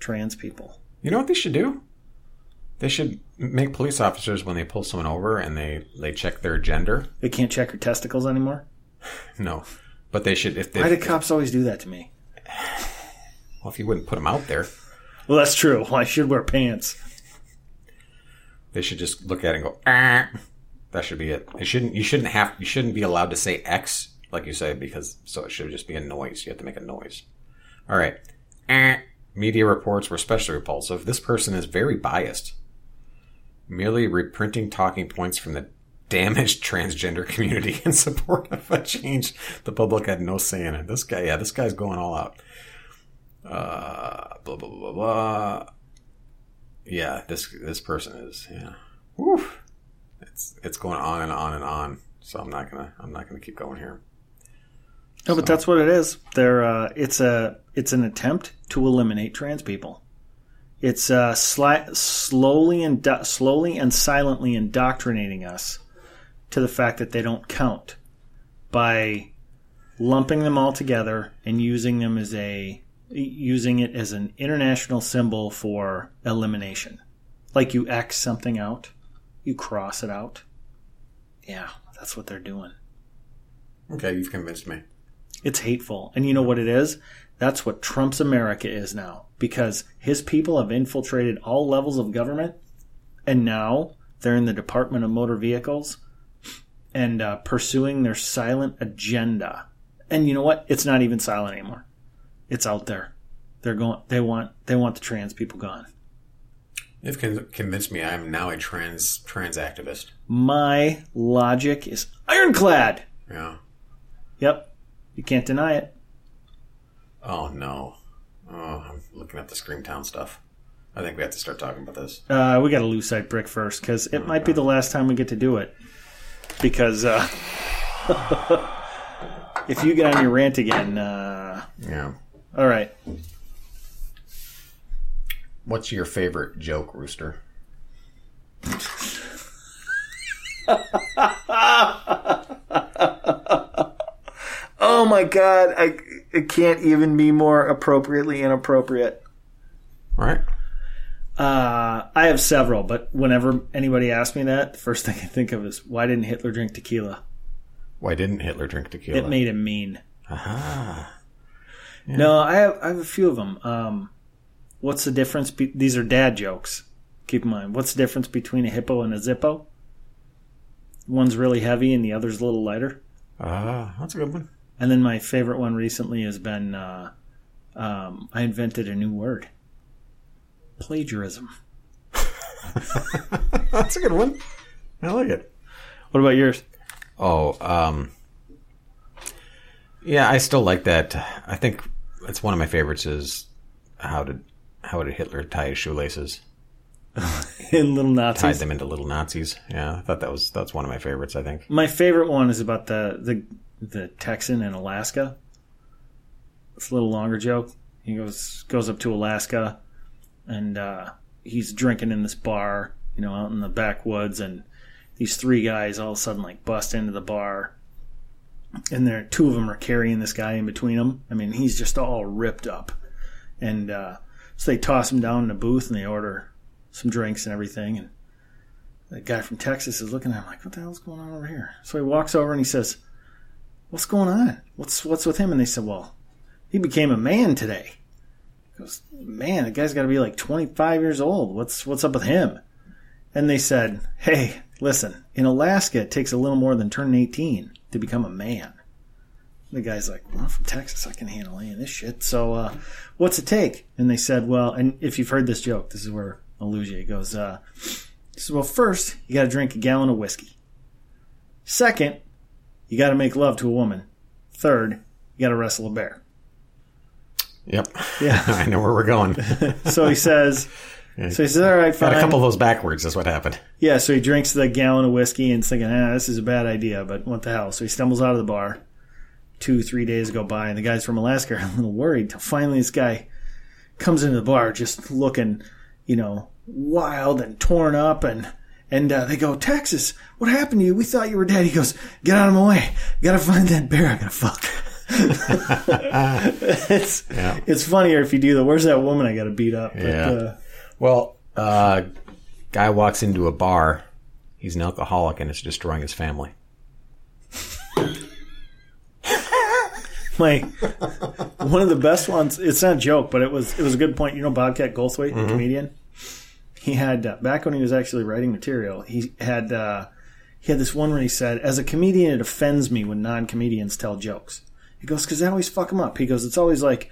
trans people. You know what they should do? They should make police officers when they pull someone over and they they check their gender. They can't check your testicles anymore. <laughs> No, but they should if they Why do cops always do that to me? <sighs> well if you wouldn't put them out there, Well, that's true. I should wear pants. they should just look at it and go. "Ah." That should be it. It shouldn't. You shouldn't have. You shouldn't be allowed to say X like you say because so it should just be a noise. You have to make a noise. All right. Ah. Media reports were especially repulsive. This person is very biased, merely reprinting talking points from the damaged transgender community <laughs> in support of a change the public had no say in it. This guy, yeah, this guy's going all out. Uh, blah blah blah blah blah. Yeah, this this person is yeah. Woo. It's it's going on and on and on. So I'm not gonna I'm not gonna keep going here. No, but that's what it is. They're uh, it's a it's an attempt to eliminate trans people. It's uh, sli- slowly and slowly and silently indoctrinating us to the fact that they don't count by lumping them all together and using them as a using it as an international symbol for elimination. Like you X something out, you cross it out. Yeah, that's what they're doing. Okay, you've convinced me. It's hateful. And you know what it is? That's what Trump's America is now. Because his people have infiltrated all levels of government, and now they're in the Department of Motor Vehicles and uh, pursuing their silent agenda. And you know what? It's not even silent anymore. It's out there. They're going. They want. They want the trans people gone. You've con- convinced me. I am now a trans trans activist. My logic is ironclad. Yeah. Yep. You can't deny it. Oh no. Oh, I'm looking at the Screamtown stuff. I think we have to start talking about this. Uh, we got to lose sight brick first because it might be the last time we get to do it. Because uh, <laughs> if you get on your rant again, uh, Yeah. All right. What's your favorite joke, Rooster? <laughs> Oh my god! I it can't even be more appropriately inappropriate. All right. Uh, I have several, but whenever anybody asks me that, the first thing I think of is why didn't Hitler drink tequila? Why didn't Hitler drink tequila? It made him mean. Aha. No, I have I have a few of them. Um, what's the difference? Be- these are dad jokes. Keep in mind, what's the difference between a hippo and a zippo? One's really heavy and the other's a little lighter. Ah, that's a good one. And then my favorite one recently has been uh, um, I invented a new word plagiarism. <laughs> <laughs> That's a good one. I like it. What about yours? Oh, um, yeah, I still like that. I think it's one of my favorites. Is how did how did Hitler tie his shoelaces? <laughs> In Little Nazis. Tied them into little Nazis. Yeah, I thought that was that's one of my favorites. I think. My favorite one is about the, the the Texan in Alaska. It's a little longer joke. He goes goes up to Alaska, and uh, he's drinking in this bar, you know, out in the backwoods, and these three guys all of a sudden like bust into the bar, and there two of them are carrying this guy in between them. I mean, he's just all ripped up, and uh, so they toss him down in a booth and they order some drinks and everything, and the guy from Texas is looking at him like, "What the hell's going on over here?" So he walks over and he says, "What's going on? What's what's with him?" And they said, "Well, he became a man today." He goes, "Man, the guy's got to be like 25 years old. What's what's up with him?" And they said, "Hey, listen, in Alaska, it takes a little more than turning 18 to become a man." The guy's like, "Well, I'm from Texas. I can handle any of this shit. So, uh, what's it take?" And they said, "Well, and if you've heard this joke, this is where Alugia goes." Uh, he says, well, first, you got to drink a gallon of whiskey. Second, you got to make love to a woman. Third, you got to wrestle a bear. Yep. Yeah. <laughs> I know where we're going. <laughs> So he says, so he says, all right, fine. Got a couple of those backwards. Is what happened. Yeah, so he drinks the gallon of whiskey and is thinking, ah, this is a bad idea, but what the hell? So he stumbles out of the bar. Two, three days go by, and the guys from Alaska are <laughs> a little worried till finally this guy comes into the bar just looking, you know, wild and torn up and and uh, they go, Texas, what happened to you? We thought you were dead. He goes, get out of my way. Gotta find that bear I gotta fuck. <laughs> <laughs> it's Yeah. it's funnier if you do the where's that woman I gotta beat up. But, Yeah. uh, Well, uh, guy walks into a bar. He's an alcoholic and it's destroying his family. <laughs> my one of the best ones. It's not a joke, but it was it was a good point. You know, Bobcat Goldthwait, the comedian. He had uh, back when he was actually writing material. He had uh, he had this one where he said, "As a comedian, it offends me when non-comedians tell jokes." He goes, "Because they always fuck them up." He goes, "It's always like,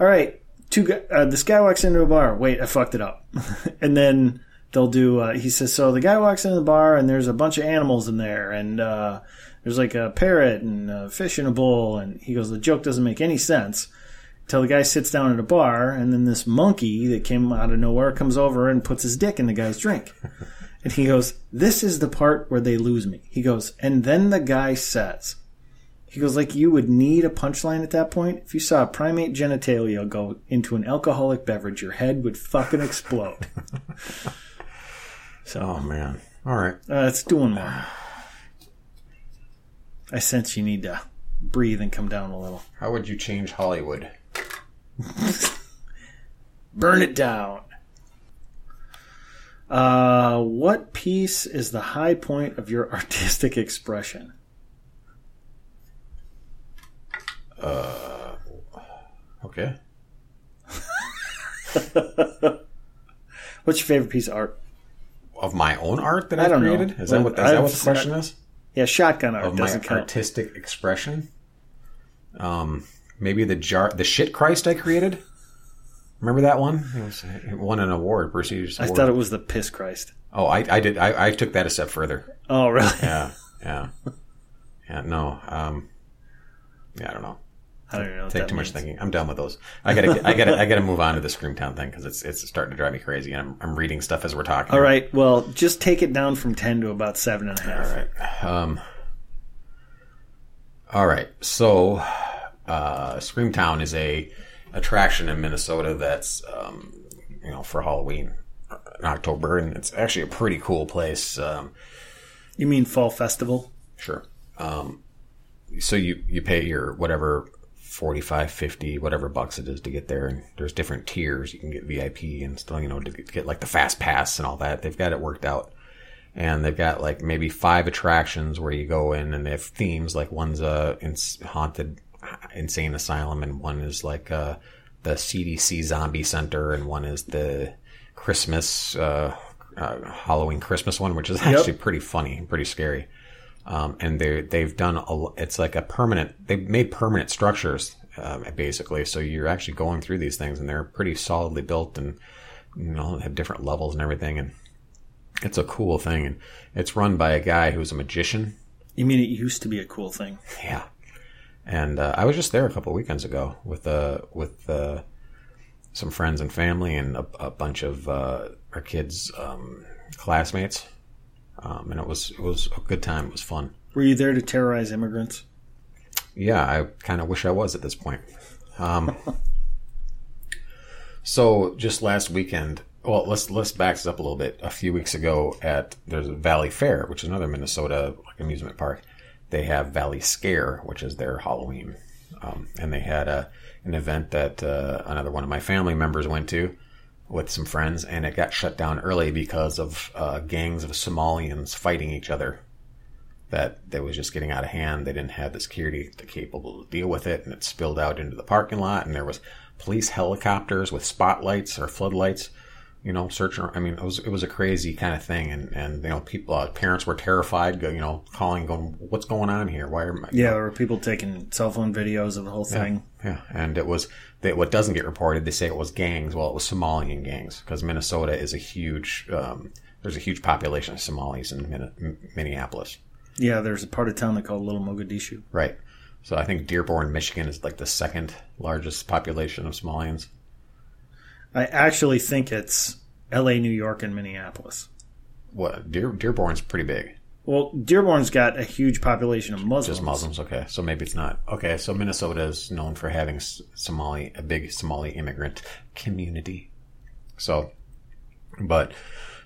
all right, two uh, this guy walks into a bar. Wait, I fucked it up," <laughs> and then they'll do. Uh, he says, "So the guy walks into the bar, and there's a bunch of animals in there, and." Uh, there's like a parrot and a fish in a bowl, and he goes, the joke doesn't make any sense until the guy sits down at a bar, and then this monkey that came out of nowhere comes over and puts his dick in the guy's drink. <laughs> and he goes, this is the part where they lose me. He goes, and then the guy says, he goes, like you would need a punchline at that point. If you saw a primate genitalia go into an alcoholic beverage, your head would fucking explode. so <laughs> Oh man. All right. uh, let's do one more. I sense you need to breathe and come down a little. How would you change Hollywood? <laughs> Burn it down. Uh, what piece is the high point of your <laughs> artistic expression? Okay. <laughs> What's your favorite piece of art? Of my own art that I I, don't know. created? Is that what, is that what the question is? Yeah, shotgun art Of my count. artistic expression? Um, maybe the jar, the shit Christ I created. Remember that one? It, was, it won an award, prestigious I thought it was the piss Christ. oh, I, I did. I, I took that a step further. Oh, really? Yeah, yeah, yeah. No, um, yeah, I don't know. I don't know. Take too much thinking. I'm done with those. I gotta, I gotta, I gotta move on to the Screamtown thing because it's it's starting to drive me crazy, and I'm, I'm reading stuff as we're talking. All right. Well, just take it down from ten to about seven and a half. All right. Um, all right. So, uh, Screamtown is a attraction in Minnesota that's um, you know for Halloween in October, and it's actually a pretty cool place. Um, You mean fall festival? Sure. Um, so you you pay your whatever 45, 50, whatever bucks it is to get there. And there's different tiers. You can get VIP and still, you know, to get, like the fast pass and all that. They've got it worked out. And they've got like maybe five attractions where you go in and they have themes. Like one's a haunted insane asylum and one is like uh, the CDC zombie center and one is the Christmas, uh, uh, Halloween Christmas one, which is actually pretty funny, pretty scary. Um, and they they've done a, it's like a permanent. They've made permanent structures um, basically, so you're actually going through these things, and they're pretty solidly built, and you know have different levels and everything, and it's a cool thing, and it's run by a guy who's a magician. You mean it used to be a cool thing? Yeah, and uh, I was just there a couple weekends ago with uh with uh, some friends and family and a, a bunch of uh, our kids' um, classmates um, and it was it was a good time. It was fun. Were you there to terrorize immigrants? Yeah, I kind of wish I was at this point. Um, <laughs> so just last weekend, well, let's let's back this up a little bit. A few weeks ago, at there's a Valleyfair, which is another Minnesota amusement park. They have Valley Scare, which is their Halloween, um, and they had a an event that uh, another one of my family members went to with some friends, and it got shut down early because of uh, gangs of Somalians fighting each other. That that was just getting out of hand. They didn't have the security capable to deal with it, and it spilled out into the parking lot. And there was police helicopters with spotlights or floodlights you know, searching. I mean, it was it was a crazy kind of thing, and and you know, people, uh, parents were terrified, you know, calling, going, "What's going on here? Why are?" My, yeah, there were people taking cell phone videos of the whole thing. Yeah, yeah. and it was that what doesn't get reported. They say it was gangs. Well, it was Somalian gangs because Minnesota is a huge. Um, there's a huge population of Somalis in Minneapolis. Yeah, there's a part of town they call Little Mogadishu. Right. So I think Dearborn, Michigan, is like the second largest population of Somalians. I actually think it's L.A., New York, and Minneapolis. What Dear, Dearborn's pretty big. Well, Dearborn's got a huge population of Muslims. Just Muslims, okay. So maybe it's not okay. So Minnesota is known for having Somali, a big Somali immigrant community. So, but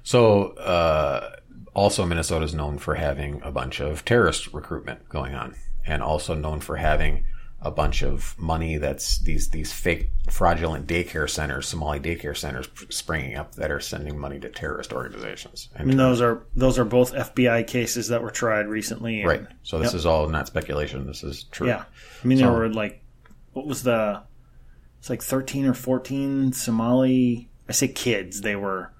so uh, also Minnesota is known for having a bunch of terrorist recruitment going on, and also known for having a bunch of money that's these these fake fraudulent daycare centers, Somali daycare centers springing up that are sending money to terrorist organizations. And, and those are those are both FBI cases that were tried recently. And, right. So this yep. is all not speculation. This is true. Yeah. I mean, so, there were like, what was the? It's like thirteen or fourteen Somali. I say kids. They were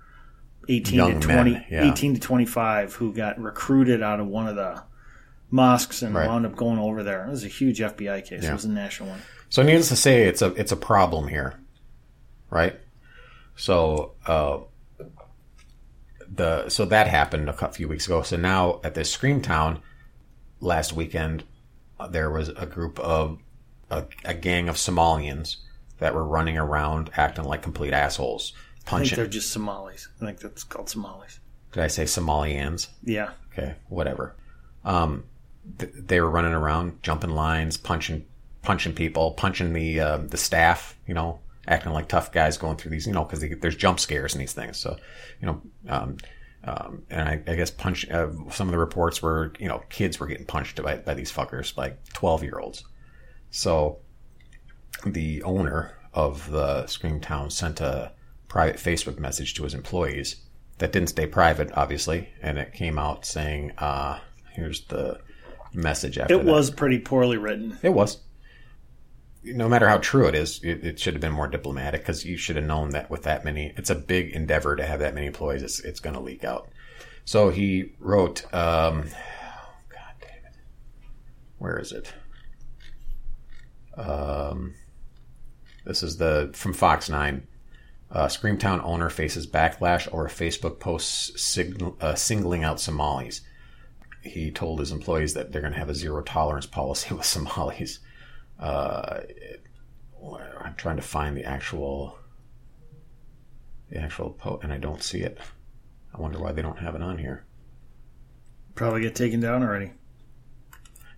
eighteen to 20, men, yeah. 18 to twenty five who got recruited out of one of the mosques and right. wound up going over there. It was a huge FBI case. Yeah. It was a national one. So needless to say, it's a it's a problem here, right? So uh, the so that happened a few weeks ago. So now at this Screamtown last weekend, uh, there was a group of a, a, gang of Somalians that were running around acting like complete assholes. Punching. I think they're just Somalis. I think that's called Somalis. Did I say Somalians? Yeah. Okay, whatever. Um, they were running around, jumping lines, punching, punching people, punching the uh, the staff. You know, acting like tough guys going through these. You know, because there's jump scares in these things. So, you know, um, um, and I, I, guess punch. Uh, some of the reports were, you know, kids were getting punched by by these fuckers, like twelve year olds. So, the owner of the Screamtown sent a private Facebook message to his employees that didn't stay private, obviously, and it came out saying, uh, "Here's the message after it that. was pretty poorly written. It was. No matter how true it is, it, it should have been more diplomatic because you should have known that with that many, it's a big endeavor to have that many employees. It's, it's going to leak out. So he wrote, um, God damn it. Where is it? Um, this is the from Fox 9. Uh, Screamtown owner faces backlash over Facebook posts sig- uh, singling out Somalis he told his employees that they're going to have a zero tolerance policy <laughs> with Somalis. Uh, I'm trying to find the actual the actual post, and I don't see it. I wonder why they don't have it on here. Probably get taken down already.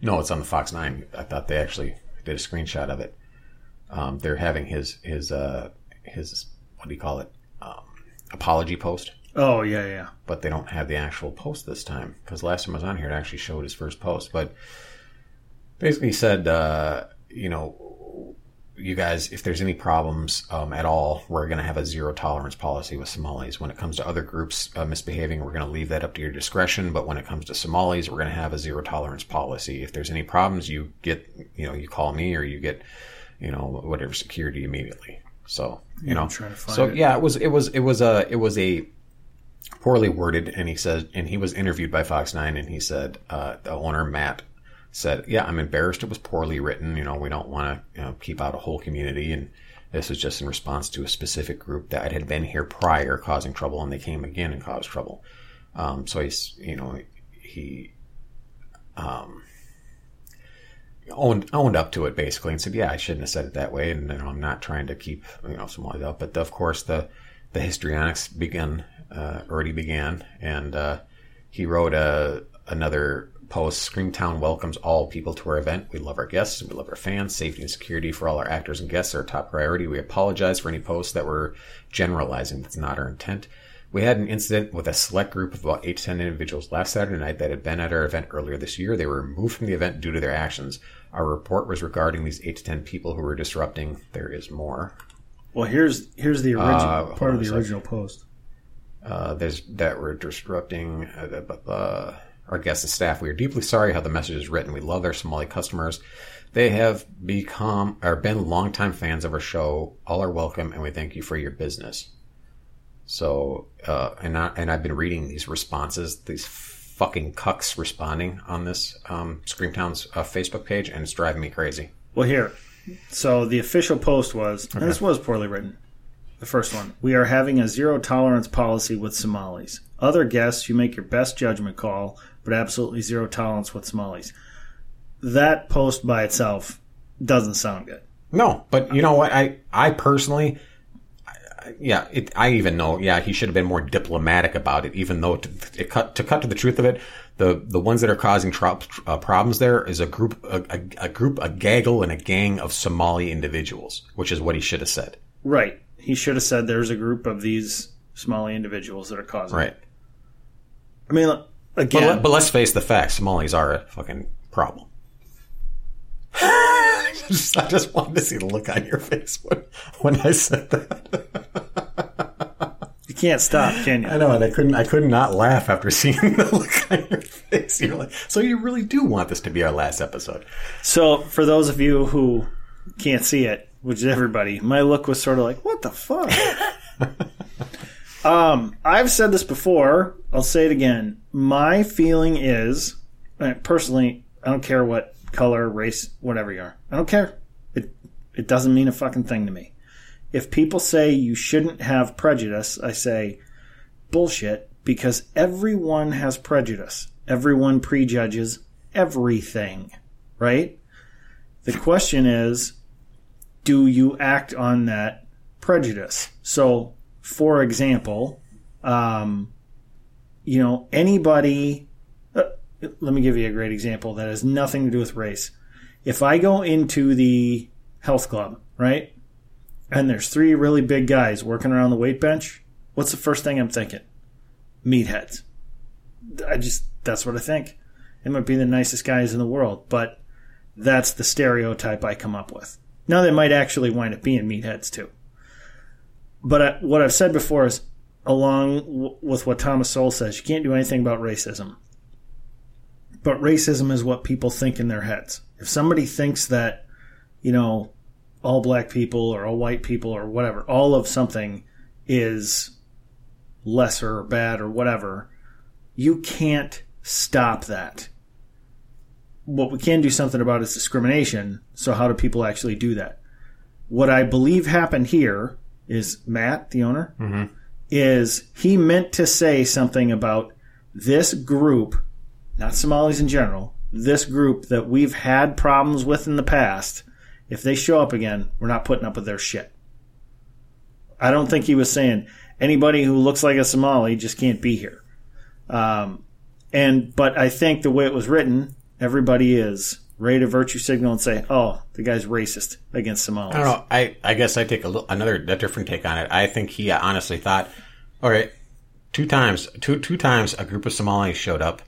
No, it's on the Fox Nine. I thought they actually did a screenshot of it. Um, they're having his his uh, his what do you call it um, apology post. Oh yeah, yeah. But they don't have the actual post this time because last time I was on here, it actually showed his first post. But basically, he said, uh, you know, you guys, if there's any problems um, at all, we're going to have a zero tolerance policy with Somalis. When it comes to other groups uh, misbehaving, we're going to leave that up to your discretion. But when it comes to Somalis, we're going to have a zero tolerance policy. If there's any problems, you get, you know, you call me or you get, you know, whatever security immediately. So, you know, to find so it. yeah, it was, it was, it was a, it was a poorly worded. And he said, and he was interviewed by Fox 9 and he said, uh, the owner, Matt, said, "Yeah, I'm embarrassed. It was poorly written. You know, we don't want to you know, keep out a whole community, and this was just in response to a specific group that had been here prior, causing trouble, and they came again and caused trouble. Um, so he's, you know, he um, owned owned up to it basically, and said, "Yeah, I shouldn't have said it that way, and you know, I'm not trying to keep you know Somalia up." But of course, the the histrionics began uh, already began, and uh, he wrote a another post. Screamtown welcomes all people to our event. We love our guests and we love our fans. Safety and security for all our actors and guests are a top priority. We apologize for any posts that were generalizing. That's not our intent. We had an incident with a select group of about 8 to 10 individuals last Saturday night that had been at our event earlier this year. They were removed from the event due to their actions. Our report was regarding these 8 to 10 people who were disrupting. There is more. Well, here's here's the original Uh, part of the original post. Uh, there's that were disrupting uh, our guests and staff. We are deeply sorry how the message is written. We love our Somali customers. They have become or been longtime fans of our show. All are welcome, and we thank you for your business. So, uh, and I, and I've been reading these responses, these fucking cucks responding on this um, Screamtown's uh, Facebook page, and it's driving me crazy. Well, here. So the official post was, and this was poorly written. The first one. We are having a zero tolerance policy with Somalis. Other guests, you make your best judgment call, but absolutely zero tolerance with Somalis. That post by itself doesn't sound good. No, but you know what? I I personally, yeah, it, I even know. Yeah, he should have been more diplomatic about it. Even though to, it cut to cut to the truth of it, the the ones that are causing tro- uh, problems there is a group a, a, a group a gaggle and a gang of Somali individuals, which is what he should have said. Right. He should have said there's a group of these Somali individuals that are causing it. Right. I mean, But, again, let- but let's face the facts: Somalis are a fucking problem. I <laughs> just, I just wanted to see the look on your face when, when I said that. <laughs> you can't stop, can you? I know, and I couldn't. I could not laugh after <laughs> seeing the look on your face. You're like, so you really do want this to be our last episode? So, for those of you who can't see it, which is everybody, my look was sort of like, what the fuck? <laughs> um, I've said this before. I'll say it again. My feeling is, personally, I don't care what color, race, whatever you are. I don't care. It it doesn't mean a fucking thing to me. If people say you shouldn't have prejudice, I say bullshit because everyone has prejudice. Everyone prejudges everything, right? The question is, do you act on that prejudice? So, for example, um, you know, anybody, uh, let me give you a great example that has nothing to do with race. If I go into the health club, right, and there's three really big guys working around the weight bench, what's the first thing I'm thinking? Meatheads. I just, that's what I think. They might be the nicest guys in the world, but that's the stereotype I come up with. Now they might actually wind up being meatheads too. But I, what I've said before is, along w- with what Thomas Sowell says, you can't do anything about racism. But racism is what people think in their heads. If somebody thinks that, you know, all black people or all white people or whatever, all of something is lesser or bad or whatever, you can't stop that what we can do something about is discrimination. So how do people actually do that? What I believe happened here is Matt, the owner, is he meant to say something about this group, not Somalis in general, this group that we've had problems with in the past. If they show up again, we're not putting up with their shit. I don't think he was saying anybody who looks like a Somali just can't be here. Um, and but I think the way it was written, everybody is ready to virtue signal and say, "Oh, the guy's racist against Somalis." I don't know. I, I guess I take a little, another a different take on it. I think he honestly thought, all right, two times, two two times a group of Somalis showed up.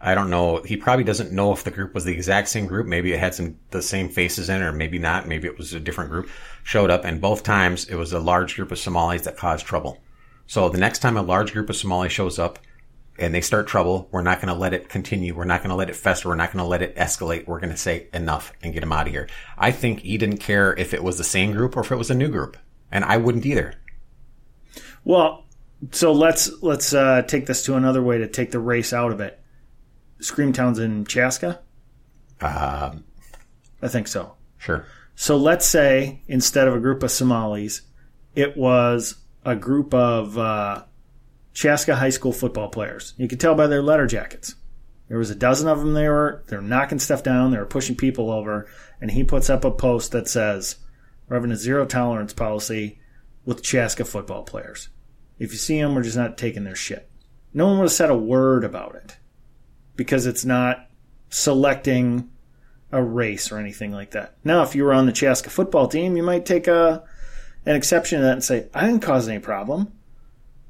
I don't know. He probably doesn't know if the group was the exact same group. Maybe it had some the same faces in, it, or maybe not. Maybe it was a different group. Showed up, and both times it was a large group of Somalis that caused trouble. So the next time a large group of Somalis shows up and they start trouble, we're not going to let it continue. We're not going to let it fester. We're not going to let it escalate. We're going to say enough and get them out of here. I think he didn't care if it was the same group or if it was a new group, and I wouldn't either. Well, so let's let's uh, take this to another way to take the race out of it. Screamtown's in Chaska. Uh, I think so. sure. So let's say instead of a group of Somalis, it was a group of uh, Chaska High School football players. You could tell by their letter jackets. There was a dozen of them. They were they're knocking stuff down. They were pushing people over, and he puts up a post that says, "We're having a zero tolerance policy with Chaska football players. If you see them, we're just not taking their shit." No one would have said a word about it because it's not selecting a race or anything like that. Now, if you were on the Chaska football team, you might take a an exception to that and say, I didn't cause any problem.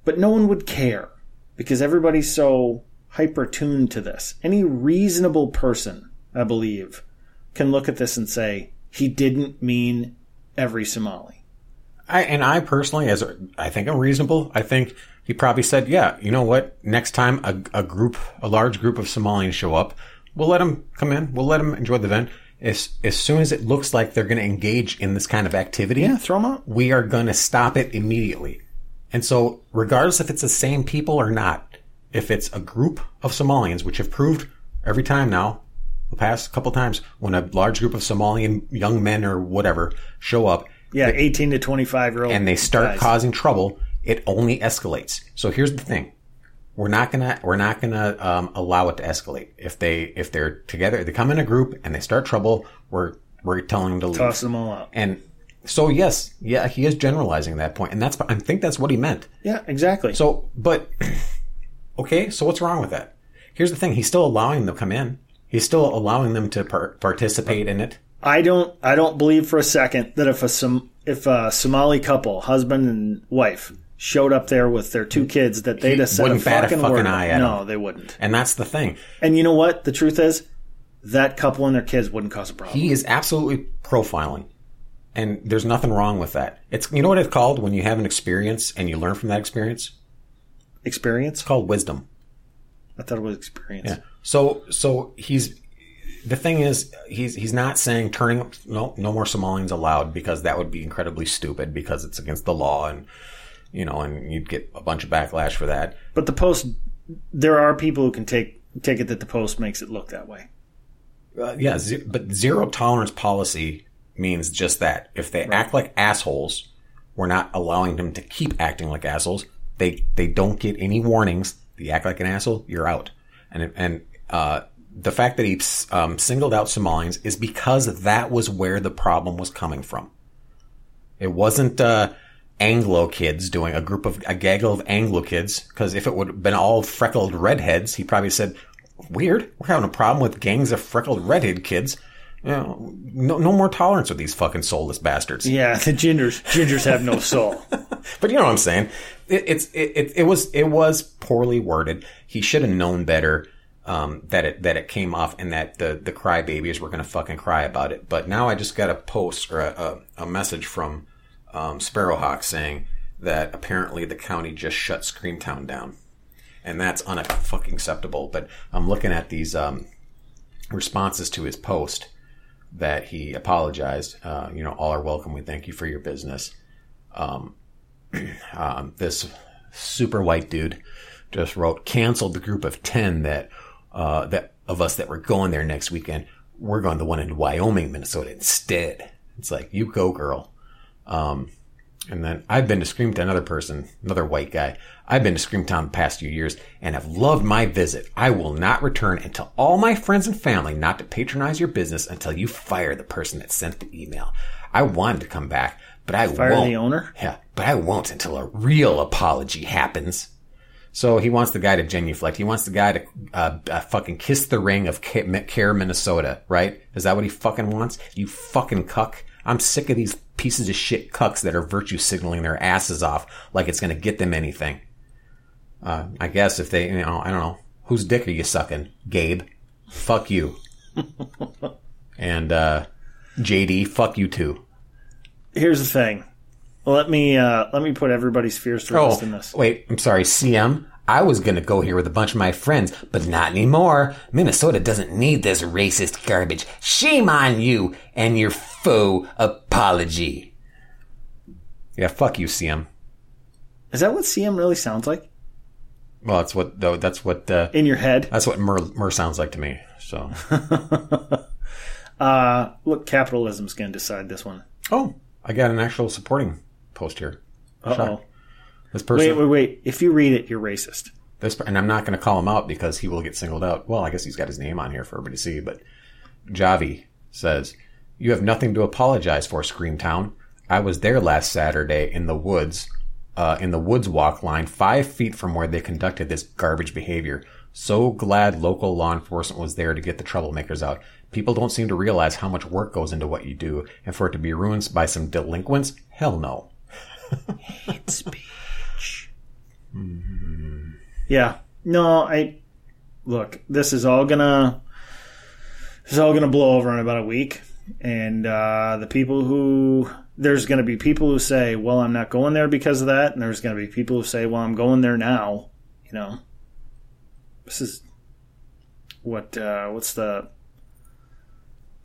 But no one would care because everybody's so hyper tuned to this. Any reasonable person, I believe, can look at this and say, he didn't mean every Somali. I, and I personally, as a, I think I'm reasonable. I think he probably said, "Yeah, you know what? Next time a, a group, a large group of Somalians show up, we'll let them come in. We'll let them enjoy the event. As as soon as it looks like they're going to engage in this kind of activity, Yeah, throw 'em out. We are going to stop it immediately. And so, regardless if it's the same people or not, if it's a group of Somalians, which have proved every time now, the past couple times, when a large group of Somalian young men or whatever show up, Yeah, 18 to 25 year old. and they start guys. causing trouble, it only escalates. So here's the thing: we're not gonna we're not gonna um, allow it to escalate. If they if they're together, they come in a group and they start trouble, we're we're telling them to leave. Toss them all out. And so yes, yeah, he is generalizing at that point, and that's I think that's what he meant. Yeah, exactly. So, but okay, so what's wrong with that? Here's the thing: he's still allowing them to come in. He's still allowing them to par- participate in it. I don't I don't believe for a second that if a Som- if a Somali couple, husband and wife, showed up there with their two kids, that they'd have said a bat a fucking, fucking word. eye at no, them. they wouldn't. And that's the thing. And you know what? The truth is, that couple and their kids wouldn't cause a problem. He is absolutely profiling. And there's nothing wrong with that. It's you know what it's called when you have an experience and you learn from that experience? Experience? It's called wisdom. I thought it was experience. Yeah. So so he's the thing is he's he's not saying turning no no more Somalians allowed because that would be incredibly stupid because it's against the law and you know and you'd get a bunch of backlash for that. But the post, there are people who can take take it that the post makes it look that way. Uh, yeah, ze- but zero tolerance policy means just that. If they act like assholes, we're not allowing them to keep acting like assholes. They they don't get any warnings. They act like an asshole, you're out. And and uh, the fact that he um, singled out Somalians is because that was where the problem was coming from. It wasn't uh, Anglo kids doing a group of a gaggle of Anglo kids. Because if it would have been all freckled redheads, he probably said, "Weird, we're having a problem with gangs of freckled redhead kids." You know, no, no more tolerance with these fucking soulless bastards. Yeah, <laughs> the gingers gingers have no soul. <laughs> But you know what I'm saying? It, it's it, it, it was it was poorly worded. He should have known better um, that it that it came off and that the the crybabies were going to fucking cry about it. But now I just got a post or a, a, a message from um, Sparrowhawk saying that apparently the county just shut Screamtown down, and that's unfucking acceptable. But I'm looking at these um, responses to his post that he apologized. Uh, you know, all are welcome. We thank you for your business <clears throat> um, this super white dude just wrote canceled the group of 10 that uh, that of us that were going there next weekend we're going to the one in wyoming minnesota instead it's like you go girl um, and then i've been to screamtown another person another white guy i've been to screamtown the past few years and have loved my visit i will not return and tell all my friends and family not to patronize your business until you fire the person that sent the email i wanted to come back but i Fire won't the owner. yeah, but I won't until a real apology happens. So he wants the guy to genuflect. He wants the guy to uh, uh, fucking kiss the ring of CAIR, Minnesota, right? Is that what he fucking wants? You fucking cuck. I'm sick of these pieces of shit cucks that are virtue signaling their asses off like it's going to get them anything. Uh, I guess if they, you know, I don't know. Whose dick are you sucking? Gabe. Fuck you. <laughs> and uh, JD, fuck you too. Here's the thing. Let me uh, let me put everybody's fears to rest in this. Oh, wait, I'm sorry, CM. I was gonna go here with a bunch of my friends, but not anymore. Minnesota doesn't need this racist garbage. Shame on you and your faux apology. Yeah, fuck you, CM. Is that what CM really sounds like Well, that's what though. That's what uh, in your head? that's what Mur, Mur sounds like to me. So, <laughs> Uh, look, capitalism's going to decide this one. oh, I got an actual supporting post here. Oh. Sure. This person, Wait, wait, wait. If you read it, you're racist. this, and I'm not going to call him out because he will get singled out. Well, I guess he's got his name on here for everybody to see. But Javi says, "You have nothing to apologize for, Screamtown. I was there last Saturday in the woods, uh, in the woods walk line, five feet from where they conducted this garbage behavior. So glad local law enforcement was there to get the troublemakers out. People don't seem to realize how much work goes into what you do, and for it to be ruined by some delinquents, hell no." Yeah. No, I look. This is all gonna. This is all gonna blow over in about a week, and uh, the people who there's gonna be people who say, "Well, I'm not going there because of that," and there's gonna be people who say, "Well, I'm going there now." You know, this is what uh, what's the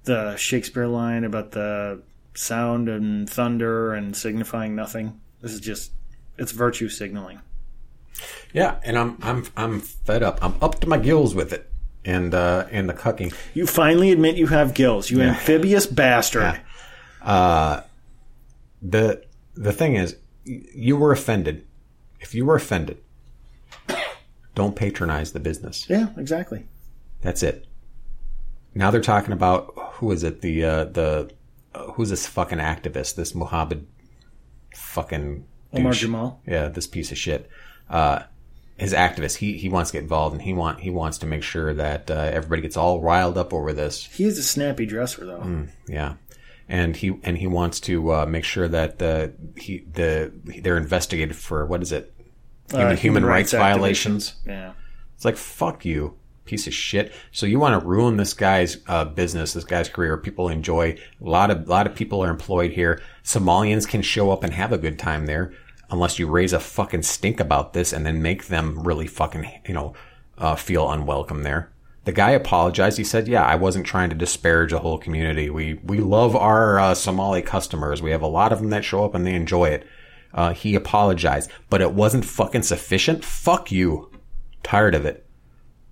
the Shakespeare line about the sound and thunder and signifying nothing. This is just it's virtue signaling. Yeah, and I'm I'm I'm fed up. I'm up to my gills with it, and uh, and the cucking. You finally admit you have gills, you amphibious bastard. the the thing is, you were offended. If you were offended, don't patronize the business. Yeah, exactly. That's it. Now they're talking about who is it? The uh, the uh, who's this fucking activist? This Muhammad fucking Omar. Jamal. Yeah, this piece of shit. Uh, his activist. He he wants to get involved, and he want he wants to make sure that uh, everybody gets all riled up over this. He is a snappy dresser, though. Yeah, and he and he wants to uh, make sure that the he the they're investigated for what is it? Human, Uh, human, rights, activism. violations. Yeah. It's like fuck you, piece of shit. So you want to ruin this guy's uh, business, this guy's career? People enjoy. A lot of a lot of people are employed here. Somalians can show up and have a good time there, unless you raise a fucking stink about this and then make them really fucking you know uh, feel unwelcome there. The guy apologized. He said, "Yeah, I wasn't trying to disparage a whole community. We we love our uh, Somali customers. We have a lot of them that show up and they enjoy it." Uh, he apologized, but it wasn't fucking sufficient. Fuck you. Tired of it.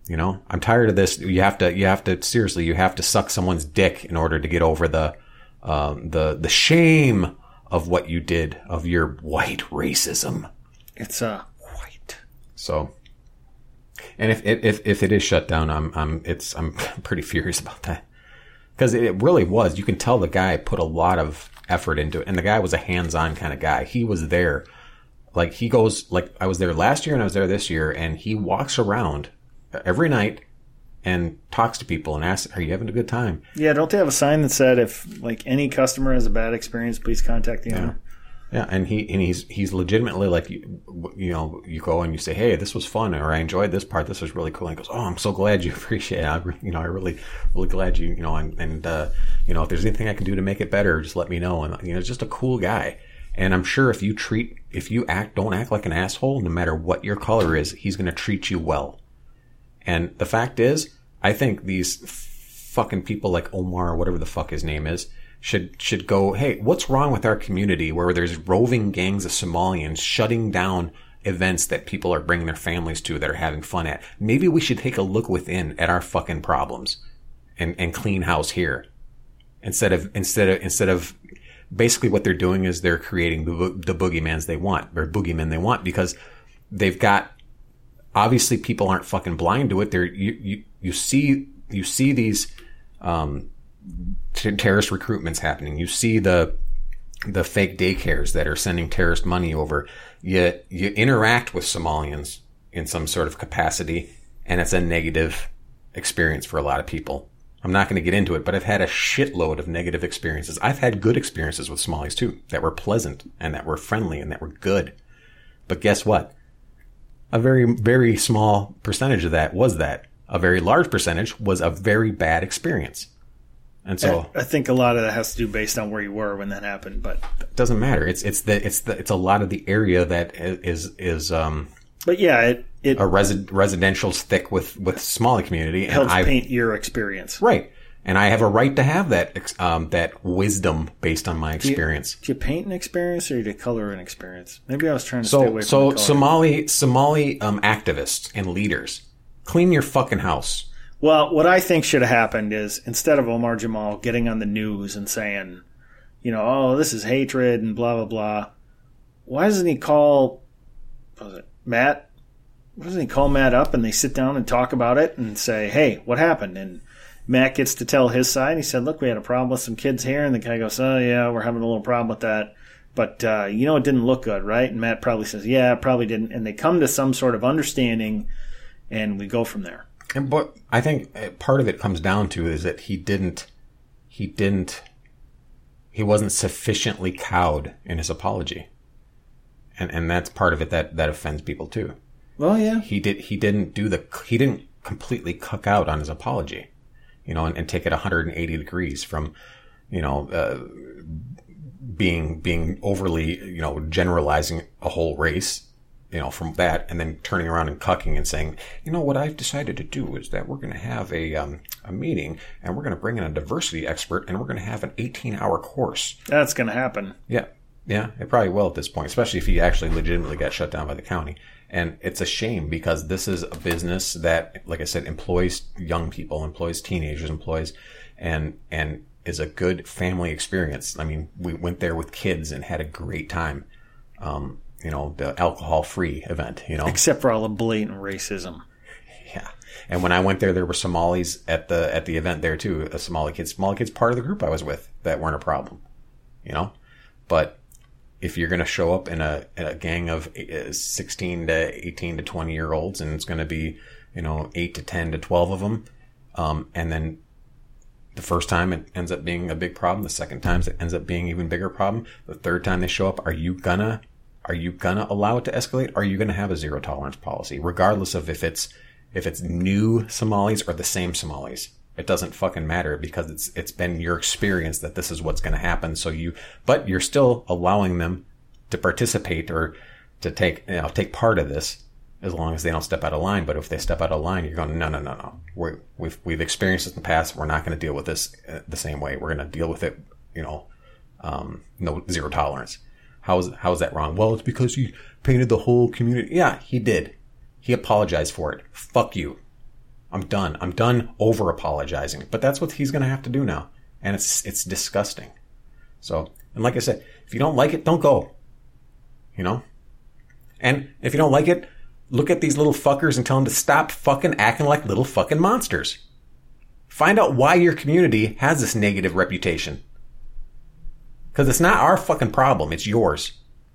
You know, I'm tired of this. You have to, you have to, seriously, you have to suck someone's dick in order to get over the, um, the, the shame of what you did, of your white racism. It's uh, white. So, and if, if, if it is shut down, I'm, I'm, it's, I'm <laughs> pretty furious about that. Cause it really was. You can tell the guy put a lot of effort into it. And the guy was a hands-on kind of guy. He was there. Like he goes, like I was there last year and I was there this year and he walks around every night and talks to people and asks, are you having a good time? Yeah, don't they have a sign that said if like any customer has a bad experience, please contact the owner? Yeah, and he and he's he's legitimately like you, you know you go and you say hey this was fun or I enjoyed this part. This was really cool. And he goes oh I'm so glad you <laughs> appreciate it. I, you know I really really glad you you know and, and uh, you know if there's anything I can do to make it better just let me know. And you know just a cool guy. And I'm sure if you treat if you act don't act like an asshole no matter what your color is he's going to treat you well and the fact is I think these fucking people like Omar or whatever the fuck his name is should should go, hey, what's wrong with our community where there's roving gangs of Somalians shutting down events that people are bringing their families to that are having fun at? Maybe we should take a look within at our fucking problems and, and clean house here. Instead of instead of instead of basically what they're doing is they're creating the, the boogeymans they want or boogeymen they want because they've got obviously people aren't fucking blind to it. They're you you, you see you see these um, t- terrorist recruitments happening. You see the the fake daycares that are sending terrorist money over. You you interact with Somalians in some sort of capacity, and it's a negative experience for a lot of people. I'm not going to get into it, but I've had a shitload of negative experiences. I've had good experiences with Somalis too, that were pleasant and that were friendly and that were good. But guess what? A very, very small percentage of that was that. A very large percentage was a very bad experience. And so I think a lot of that has to do based on where you were when that happened. But it doesn't matter. It's it's the it's the it's a lot of the area that is is um but yeah, it it a resi- residential's thick with with Somali community, and helps I paint your experience. right, and I have a right to have that um that wisdom based on my experience. Do you paint an experience or do you color an experience? Maybe I was trying to stay away So from so the color. Somali Somali um activists and leaders clean your fucking house. Well, what I think should have happened is instead of Omar Jamal getting on the news and saying, you know, oh, this is hatred and blah blah blah, why doesn't he call was it Matt? Why doesn't he call Matt up and they sit down and talk about it and say, hey, what happened? And Matt gets to tell his side. And he said, look, we had a problem with some kids here, and the guy goes, oh yeah, we're having a little problem with that. But uh, you know, it didn't look good, right? And Matt probably says, yeah, it probably didn't. And they come to some sort of understanding, and we go from there. And but I think uh, part of it comes down to is that he didn't he didn't he wasn't sufficiently cowed in his apology. And and that's part of it that that offends people too. Well, yeah, He did he didn't do the he didn't completely cuck out on his apology. You know, and, and take it 180 degrees from, you know, uh, being being overly, you know, generalizing a whole race you know, from that, and then turning around and cucking and saying, you know, what I've decided to do is that we're going to have a um, a meeting, and we're going to bring in a diversity expert, and we're going to have an 18 hour course. that's going to happen. Yeah, yeah, it probably will at this point, especially if he actually legitimately got shut down by the county. And it's a shame because this is a business that, like I said, employs young people, employs teenagers, employs, and and is a good family experience. I mean, we went there with kids and had a great time. Um, you know, the alcohol free event, you know. Except for all the blatant racism. Yeah. And when I went there, there were Somalis at the at the event there too. A Somali kids, Somali kids, part of the group I was with that weren't a problem, you know. But if you're going to show up in a, a gang of uh, 16 to 18 to 20 year olds, and it's going to be you know eight to 10 to 12 of them, um, and then the first time it ends up being a big problem, the second time it ends up being even bigger problem, the third time they show up, are you gonna are you gonna allow it to escalate? Are you gonna have a zero tolerance policy, regardless of if it's if it's new Somalis or the same Somalis? It doesn't fucking matter because it's it's been your experience that this is what's gonna happen. So you, but you're still allowing them to participate or to take you know take part of this as long as they don't step out of line. But if they step out of line, you're going no no no no. We're, we've we've experienced this in the past. We're not going to deal with this uh, the same way. We're going to deal with it. You know, um, no zero tolerance. How's how's that wrong? Well, it's because he painted the whole community. Yeah, he did. He apologized for it. Fuck you. I'm done. I'm done over apologizing. But that's what he's going to have to do now, and it's it's disgusting. So, and like I said, if you don't like it, don't go. You know. And if you don't like it, look at these little fuckers and tell them to stop fucking acting like little fucking monsters. Find out why your community has this negative reputation. Because it's not our fucking problem, it's yours.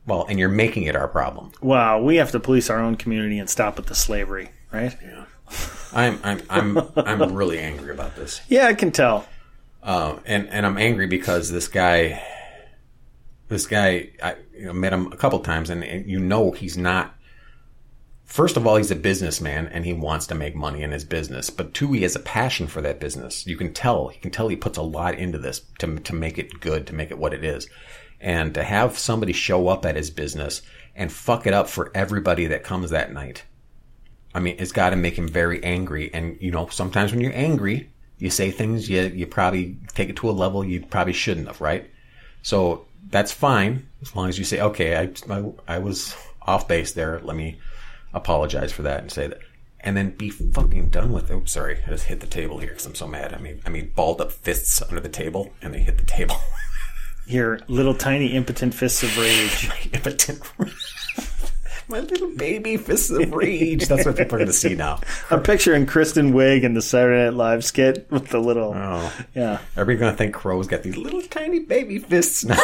Well, and you're making it our problem. Wow, we have to police our own community and stop with the slavery, right? Yeah, I'm I'm I'm I'm really angry about this. Yeah, I can tell. Uh, and and I'm angry because this guy, this guy, I you know, met him a couple times, and, and you know he's not. First of all, he's a businessman and he wants to make money in his business. But two, he has a passion for that business. You can tell. You can tell he puts a lot into this to to make it good, to make it what it is. And to have somebody show up at his business and fuck it up for everybody that comes that night. I mean, it's got to make him very angry. And you know, sometimes when you're angry, you say things you you probably take it to a level you probably shouldn't have, right? So that's fine as long as you say, okay, I I, I was off base there. Let me apologize for that and say that, and then be fucking done with it. Oops, sorry, I just hit the table here because I'm so mad. I mean, I mean, balled up fists under the table, and they hit the table. <laughs> Your little tiny impotent fists of rage. <laughs> Impotent. <laughs> My little baby fists of rage. That's what people are going to see now. I'm picturing Kristen Wiig in the Saturday Night Live skit with the little. Oh, Yeah. everybody's going to think Crow's got these little tiny baby fists now.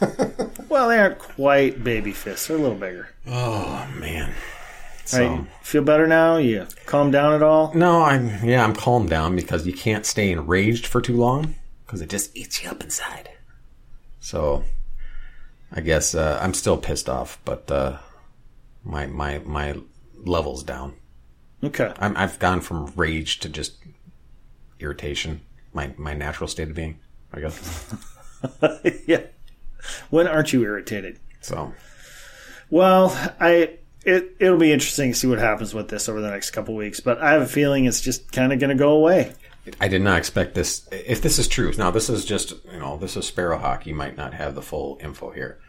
<laughs> Well, they aren't quite baby fists. They're a little bigger. oh man. Right? So, Feel better now? You calm down at all? no, I'm yeah, I'm calmed down because you can't stay enraged for too long because it just eats you up inside. So, I guess uh, I'm still pissed off, but uh, my my my levels down. Okay. I'm, I've gone from rage to just irritation, my my natural state of being, I guess. <laughs> yeah. When aren't you irritated? So Well, I it it'll be interesting to see what happens with this over the next couple weeks, but I have a feeling it's just kind of going to go away. I did not expect this. If this is true, now this is just you know this is Sparrowhawk. You might not have the full info here,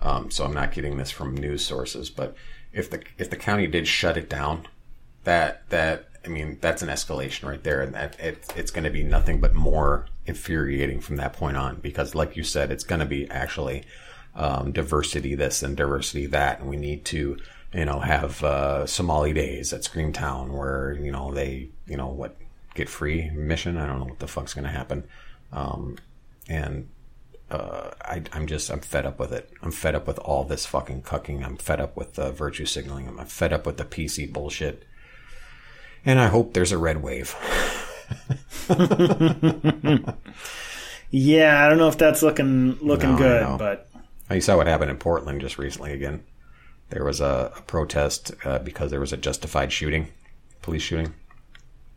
um, so I'm not getting this from news sources. But if the if the county did shut it down, that that I mean that's an escalation right there, and that it, it's going to be nothing but more infuriating from that point on. Because like you said, it's going to be actually um, diversity this and diversity that, and we need to you know have uh, Somali days at Screamtown where you know they you know what get free mission. I don't know what the fuck's going to happen. Um, and uh, I, I'm just I'm fed up with it. I'm fed up with all this fucking cucking. I'm fed up with the virtue signaling. I'm fed up with the PC bullshit. And I hope there's a red wave. Yeah, I don't know if that's looking looking No, good, but You saw what happened in Portland just recently again. There was a, a protest uh, because there was a justified shooting, police shooting.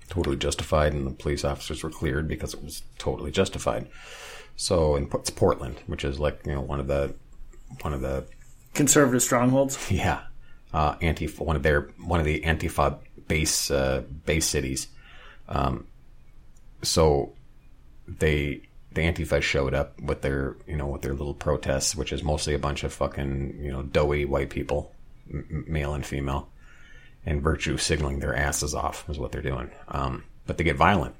Totally justified, and the police officers were cleared because it was totally justified. So, in, it's Portland, which is like you know one of the one of the conservative strongholds. <laughs> Yeah, uh, anti one of their one of the Antifa base uh, base cities. Um, so they the Antifa showed up with their you know with their little protests, which is mostly a bunch of fucking you know doughy white people, m- male and female, and virtue signaling their asses off is what they're doing. Um, but they get violent,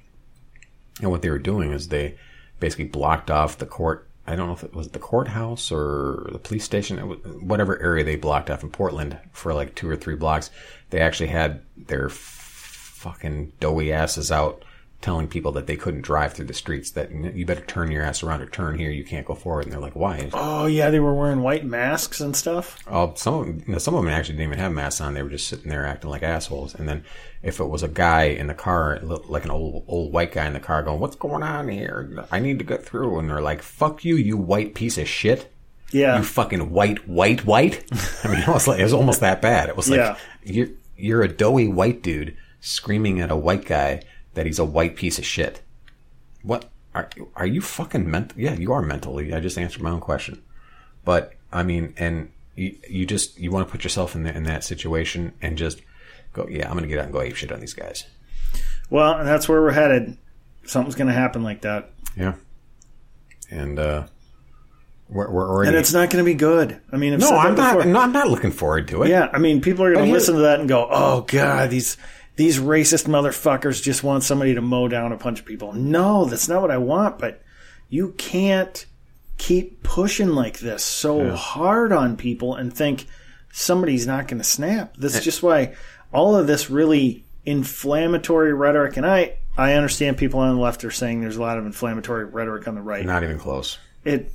and what they were doing is they basically blocked off the court. I don't know if it was the courthouse or the police station, whatever area they blocked off in Portland for like two or three blocks. They actually had their fucking doughy asses out telling people that they couldn't drive through the streets, that you better turn your ass around or turn here, you can't go forward. And they're like, why? Oh yeah, they were wearing white masks and stuff. Oh, some of them, you know, some of them actually didn't even have masks on. They were just sitting there acting like assholes. And then if it was a guy in the car, like an old old white guy in the car, going, "What's going on here? I need to get through." And they're like, "Fuck you, you white piece of shit." Yeah, You fucking white, white, white. <laughs> I mean, it was like it was almost that bad. It was like Yeah. you're you're a doughy white dude screaming at a white guy that he's a white piece of shit. What are are you fucking mental? Yeah, you are mentally. I just answered my own question. But I mean, and you, you just you want to put yourself in the, in that situation and just go. Yeah, I'm gonna get out and go ape shit on these guys. well, and that's where we're headed. Something's going to happen like that, Yeah, and uh, we're, we're already. and it's not going to be good. I mean, I've no, I'm not. No, I'm not looking forward to it. Yeah, I mean, people are going to listen to that and go, "Oh God, these these racist motherfuckers just want somebody to mow down a bunch of people." No, that's not what I want. But you can't keep pushing like this so hard on people and think somebody's not going to snap. That's just why all of this really inflammatory rhetoric, and I I understand people on the left are saying there's a lot of inflammatory rhetoric on the right Not even close. it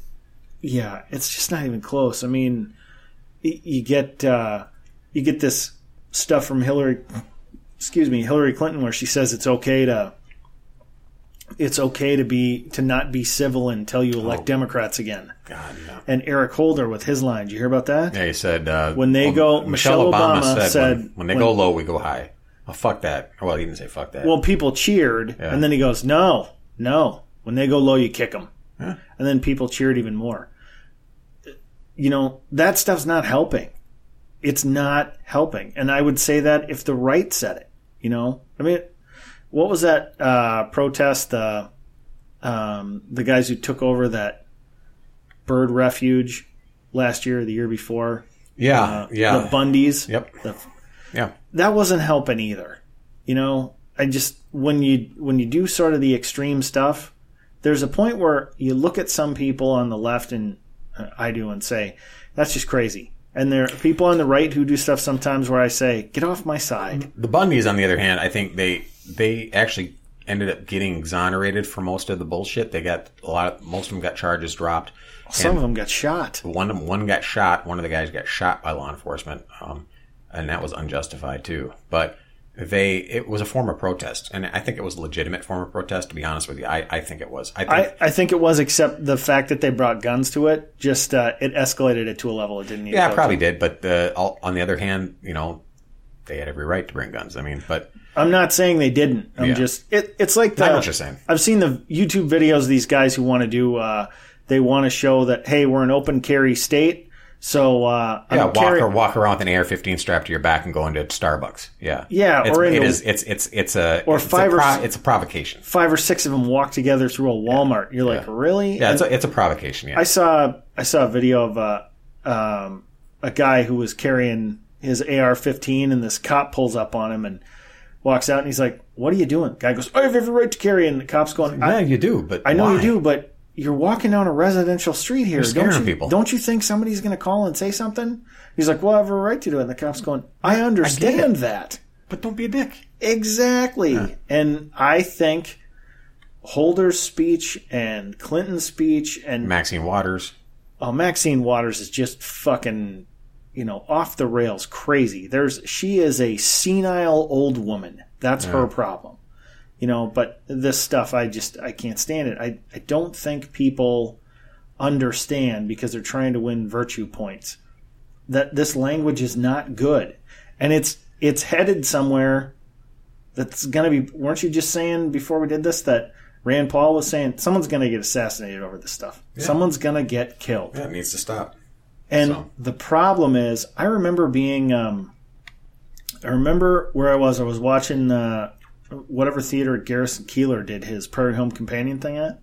yeah it's just not even close i mean you get uh you get this stuff from hillary excuse me hillary clinton where she says it's okay to it's okay to be to not be civil until you elect Oh. democrats again God, no. and eric holder with his line did you hear about that Yeah, he said uh, When they go- Michelle Obama said- when, when they when- go low, we go high. Oh, fuck that. Well, he didn't say fuck that. well people cheered Yeah. and then he goes no no when they go low you kick them and then people cheered even more you know that stuff's not helping it's not helping and i would say that if the right said it you know i mean what was that uh, protest the um, the guys who took over that bird refuge last year or the year before yeah, uh, yeah. the bundys Yep. the, yeah. that wasn't helping either. You know, I just when you when you do sort of the extreme stuff, there's a point where you look at some people on the left and uh, I do and say that's just crazy. And there are people on the right who do stuff sometimes where I say, "Get off my side." The Bundys, on the other hand, I think they they actually ended up getting exonerated for most of the bullshit. They got a lot. Of, most of them got charges dropped. Some of them got shot. One one got shot. One of the guys got shot by law enforcement, um, and that was unjustified too. But they it was a form of protest, and I think it was a legitimate form of protest. To be honest with you, I, I think it was. I think I, I think it was, except the fact that they brought guns to it, just uh, it escalated it to a level it didn't need. Yeah, probably to. did. But uh, all, on the other hand, you know, they had every right to bring guns. I mean, but I'm not saying they didn't. I'm Yeah. just it, it's like the I know what you're saying. I've seen the YouTube videos of these guys who want to do uh they want to show that hey, we're an open carry state. So uh yeah, walk carry- or walk around with an AR-15 strapped to your back and go into Starbucks. Yeah, Yeah, it's, or it the- is. It's it's it's a Or it's five a or pro- s- it's a provocation. five or six of them walk together through a Walmart. You're like, really? Yeah, it's a, it's a provocation. Yeah, I saw I saw a video of uh, um, a guy who was carrying his AR-15, and this cop pulls up on him and walks out, and he's like, "What are you doing?" Guy goes, "I have every right to carry," and the cop's going, yeah, you do, but I know why? you do, but you're walking down a residential street here. don't you, people. Don't you think somebody's going to call and say something? He's like, "Well, I have a right to do it." And the cop's going, "I understand that But don't be a dick. exactly," and I think. Holder's speech and Clinton's speech and Maxine Waters. oh, Maxine Waters is just fucking, you know, off the rails crazy. There's she is a senile old woman. That's her problem. You know, but this stuff I just I can't stand it. I I don't think people understand because they're trying to win virtue points that this language is not good. And it's it's headed somewhere that's going to be weren't you just saying before we did this that Rand Paul was saying someone's going to get assassinated over this stuff. Someone's going to get killed. Yeah, it needs to stop. And So- the problem is, I remember being, um, I remember where I was. I was watching uh, whatever theater Garrison Keillor did his Prairie Home Companion thing at.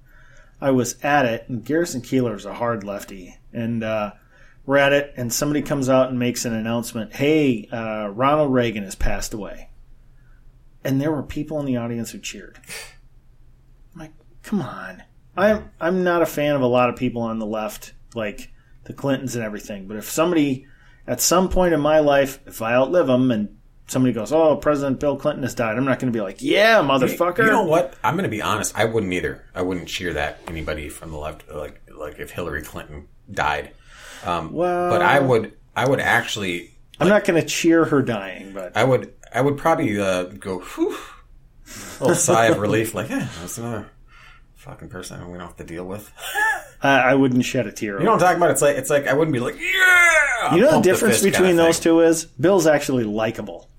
I was at it, and Garrison Keillor is a hard lefty, and uh, we're at it, and somebody comes out and makes an announcement. Hey, uh, Ronald Reagan has passed away, and there were people in the audience who cheered. I'm like, come on. I'm I'm not a fan of a lot of people on the left, like the Clintons and everything. But if somebody, at some point in my life, if I outlive them and somebody goes, "Oh, President Bill Clinton has died," I'm not going to be like, "Yeah, motherfucker." You know what? I'm going to be honest. I wouldn't either. I wouldn't cheer that anybody from the left, like like if Hillary Clinton died. Um, Well- but I would. I would actually. I'm not going to cheer her dying, but I would. I would probably uh, go. Whew, a little sigh of relief, like, yeah, that's another fucking person we don't have to deal with. <laughs> I, I wouldn't shed a tear. You know what I'm talking about? It's like it's like I wouldn't be like, yeah. You know the difference kinda between those two is Bill's actually likable.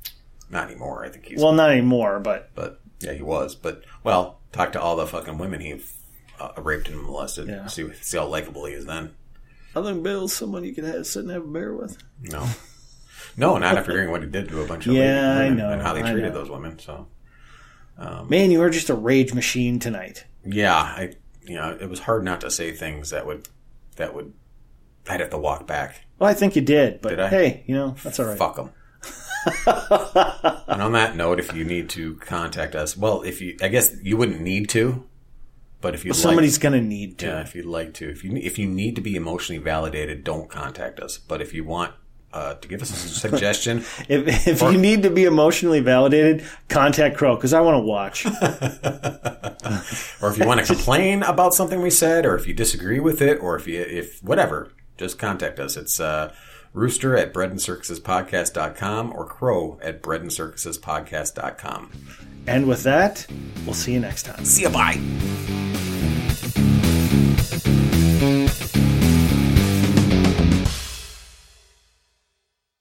Not anymore. I think he's. Well, not anymore, but but yeah, he was. But well, talk to all the fucking women he uh, raped and molested. Yeah. See see how likable he is then. I think Bill's someone you could have, sit and have a beer with. No. No, not after hearing what he did to a bunch of Yeah, I women know, and how they treated those women. So Man, you are just a rage machine tonight. yeah, I you know it was hard not to say things that would that would I'd have to walk back. Well, I think you did, but Did I? hey, you know that's all right. Fuck them. And on that note, if you need to contact us, well, if you, I guess you wouldn't need to, but if you Somebody's going to need to. Yeah, if you'd like to, if you if you need to be emotionally validated, don't contact us. But if you want uh, to give us a <laughs> suggestion, If, if you need to be emotionally validated, contact Crow because I want to watch. <laughs> or if you want to complain about something we said, or if you disagree with it, or if you if whatever, just contact us. It's uh, Rooster at breadandcircusespodcast.com or Crow at breadandcircusespodcast.com. and with that, we'll see you next time. See ya, bye.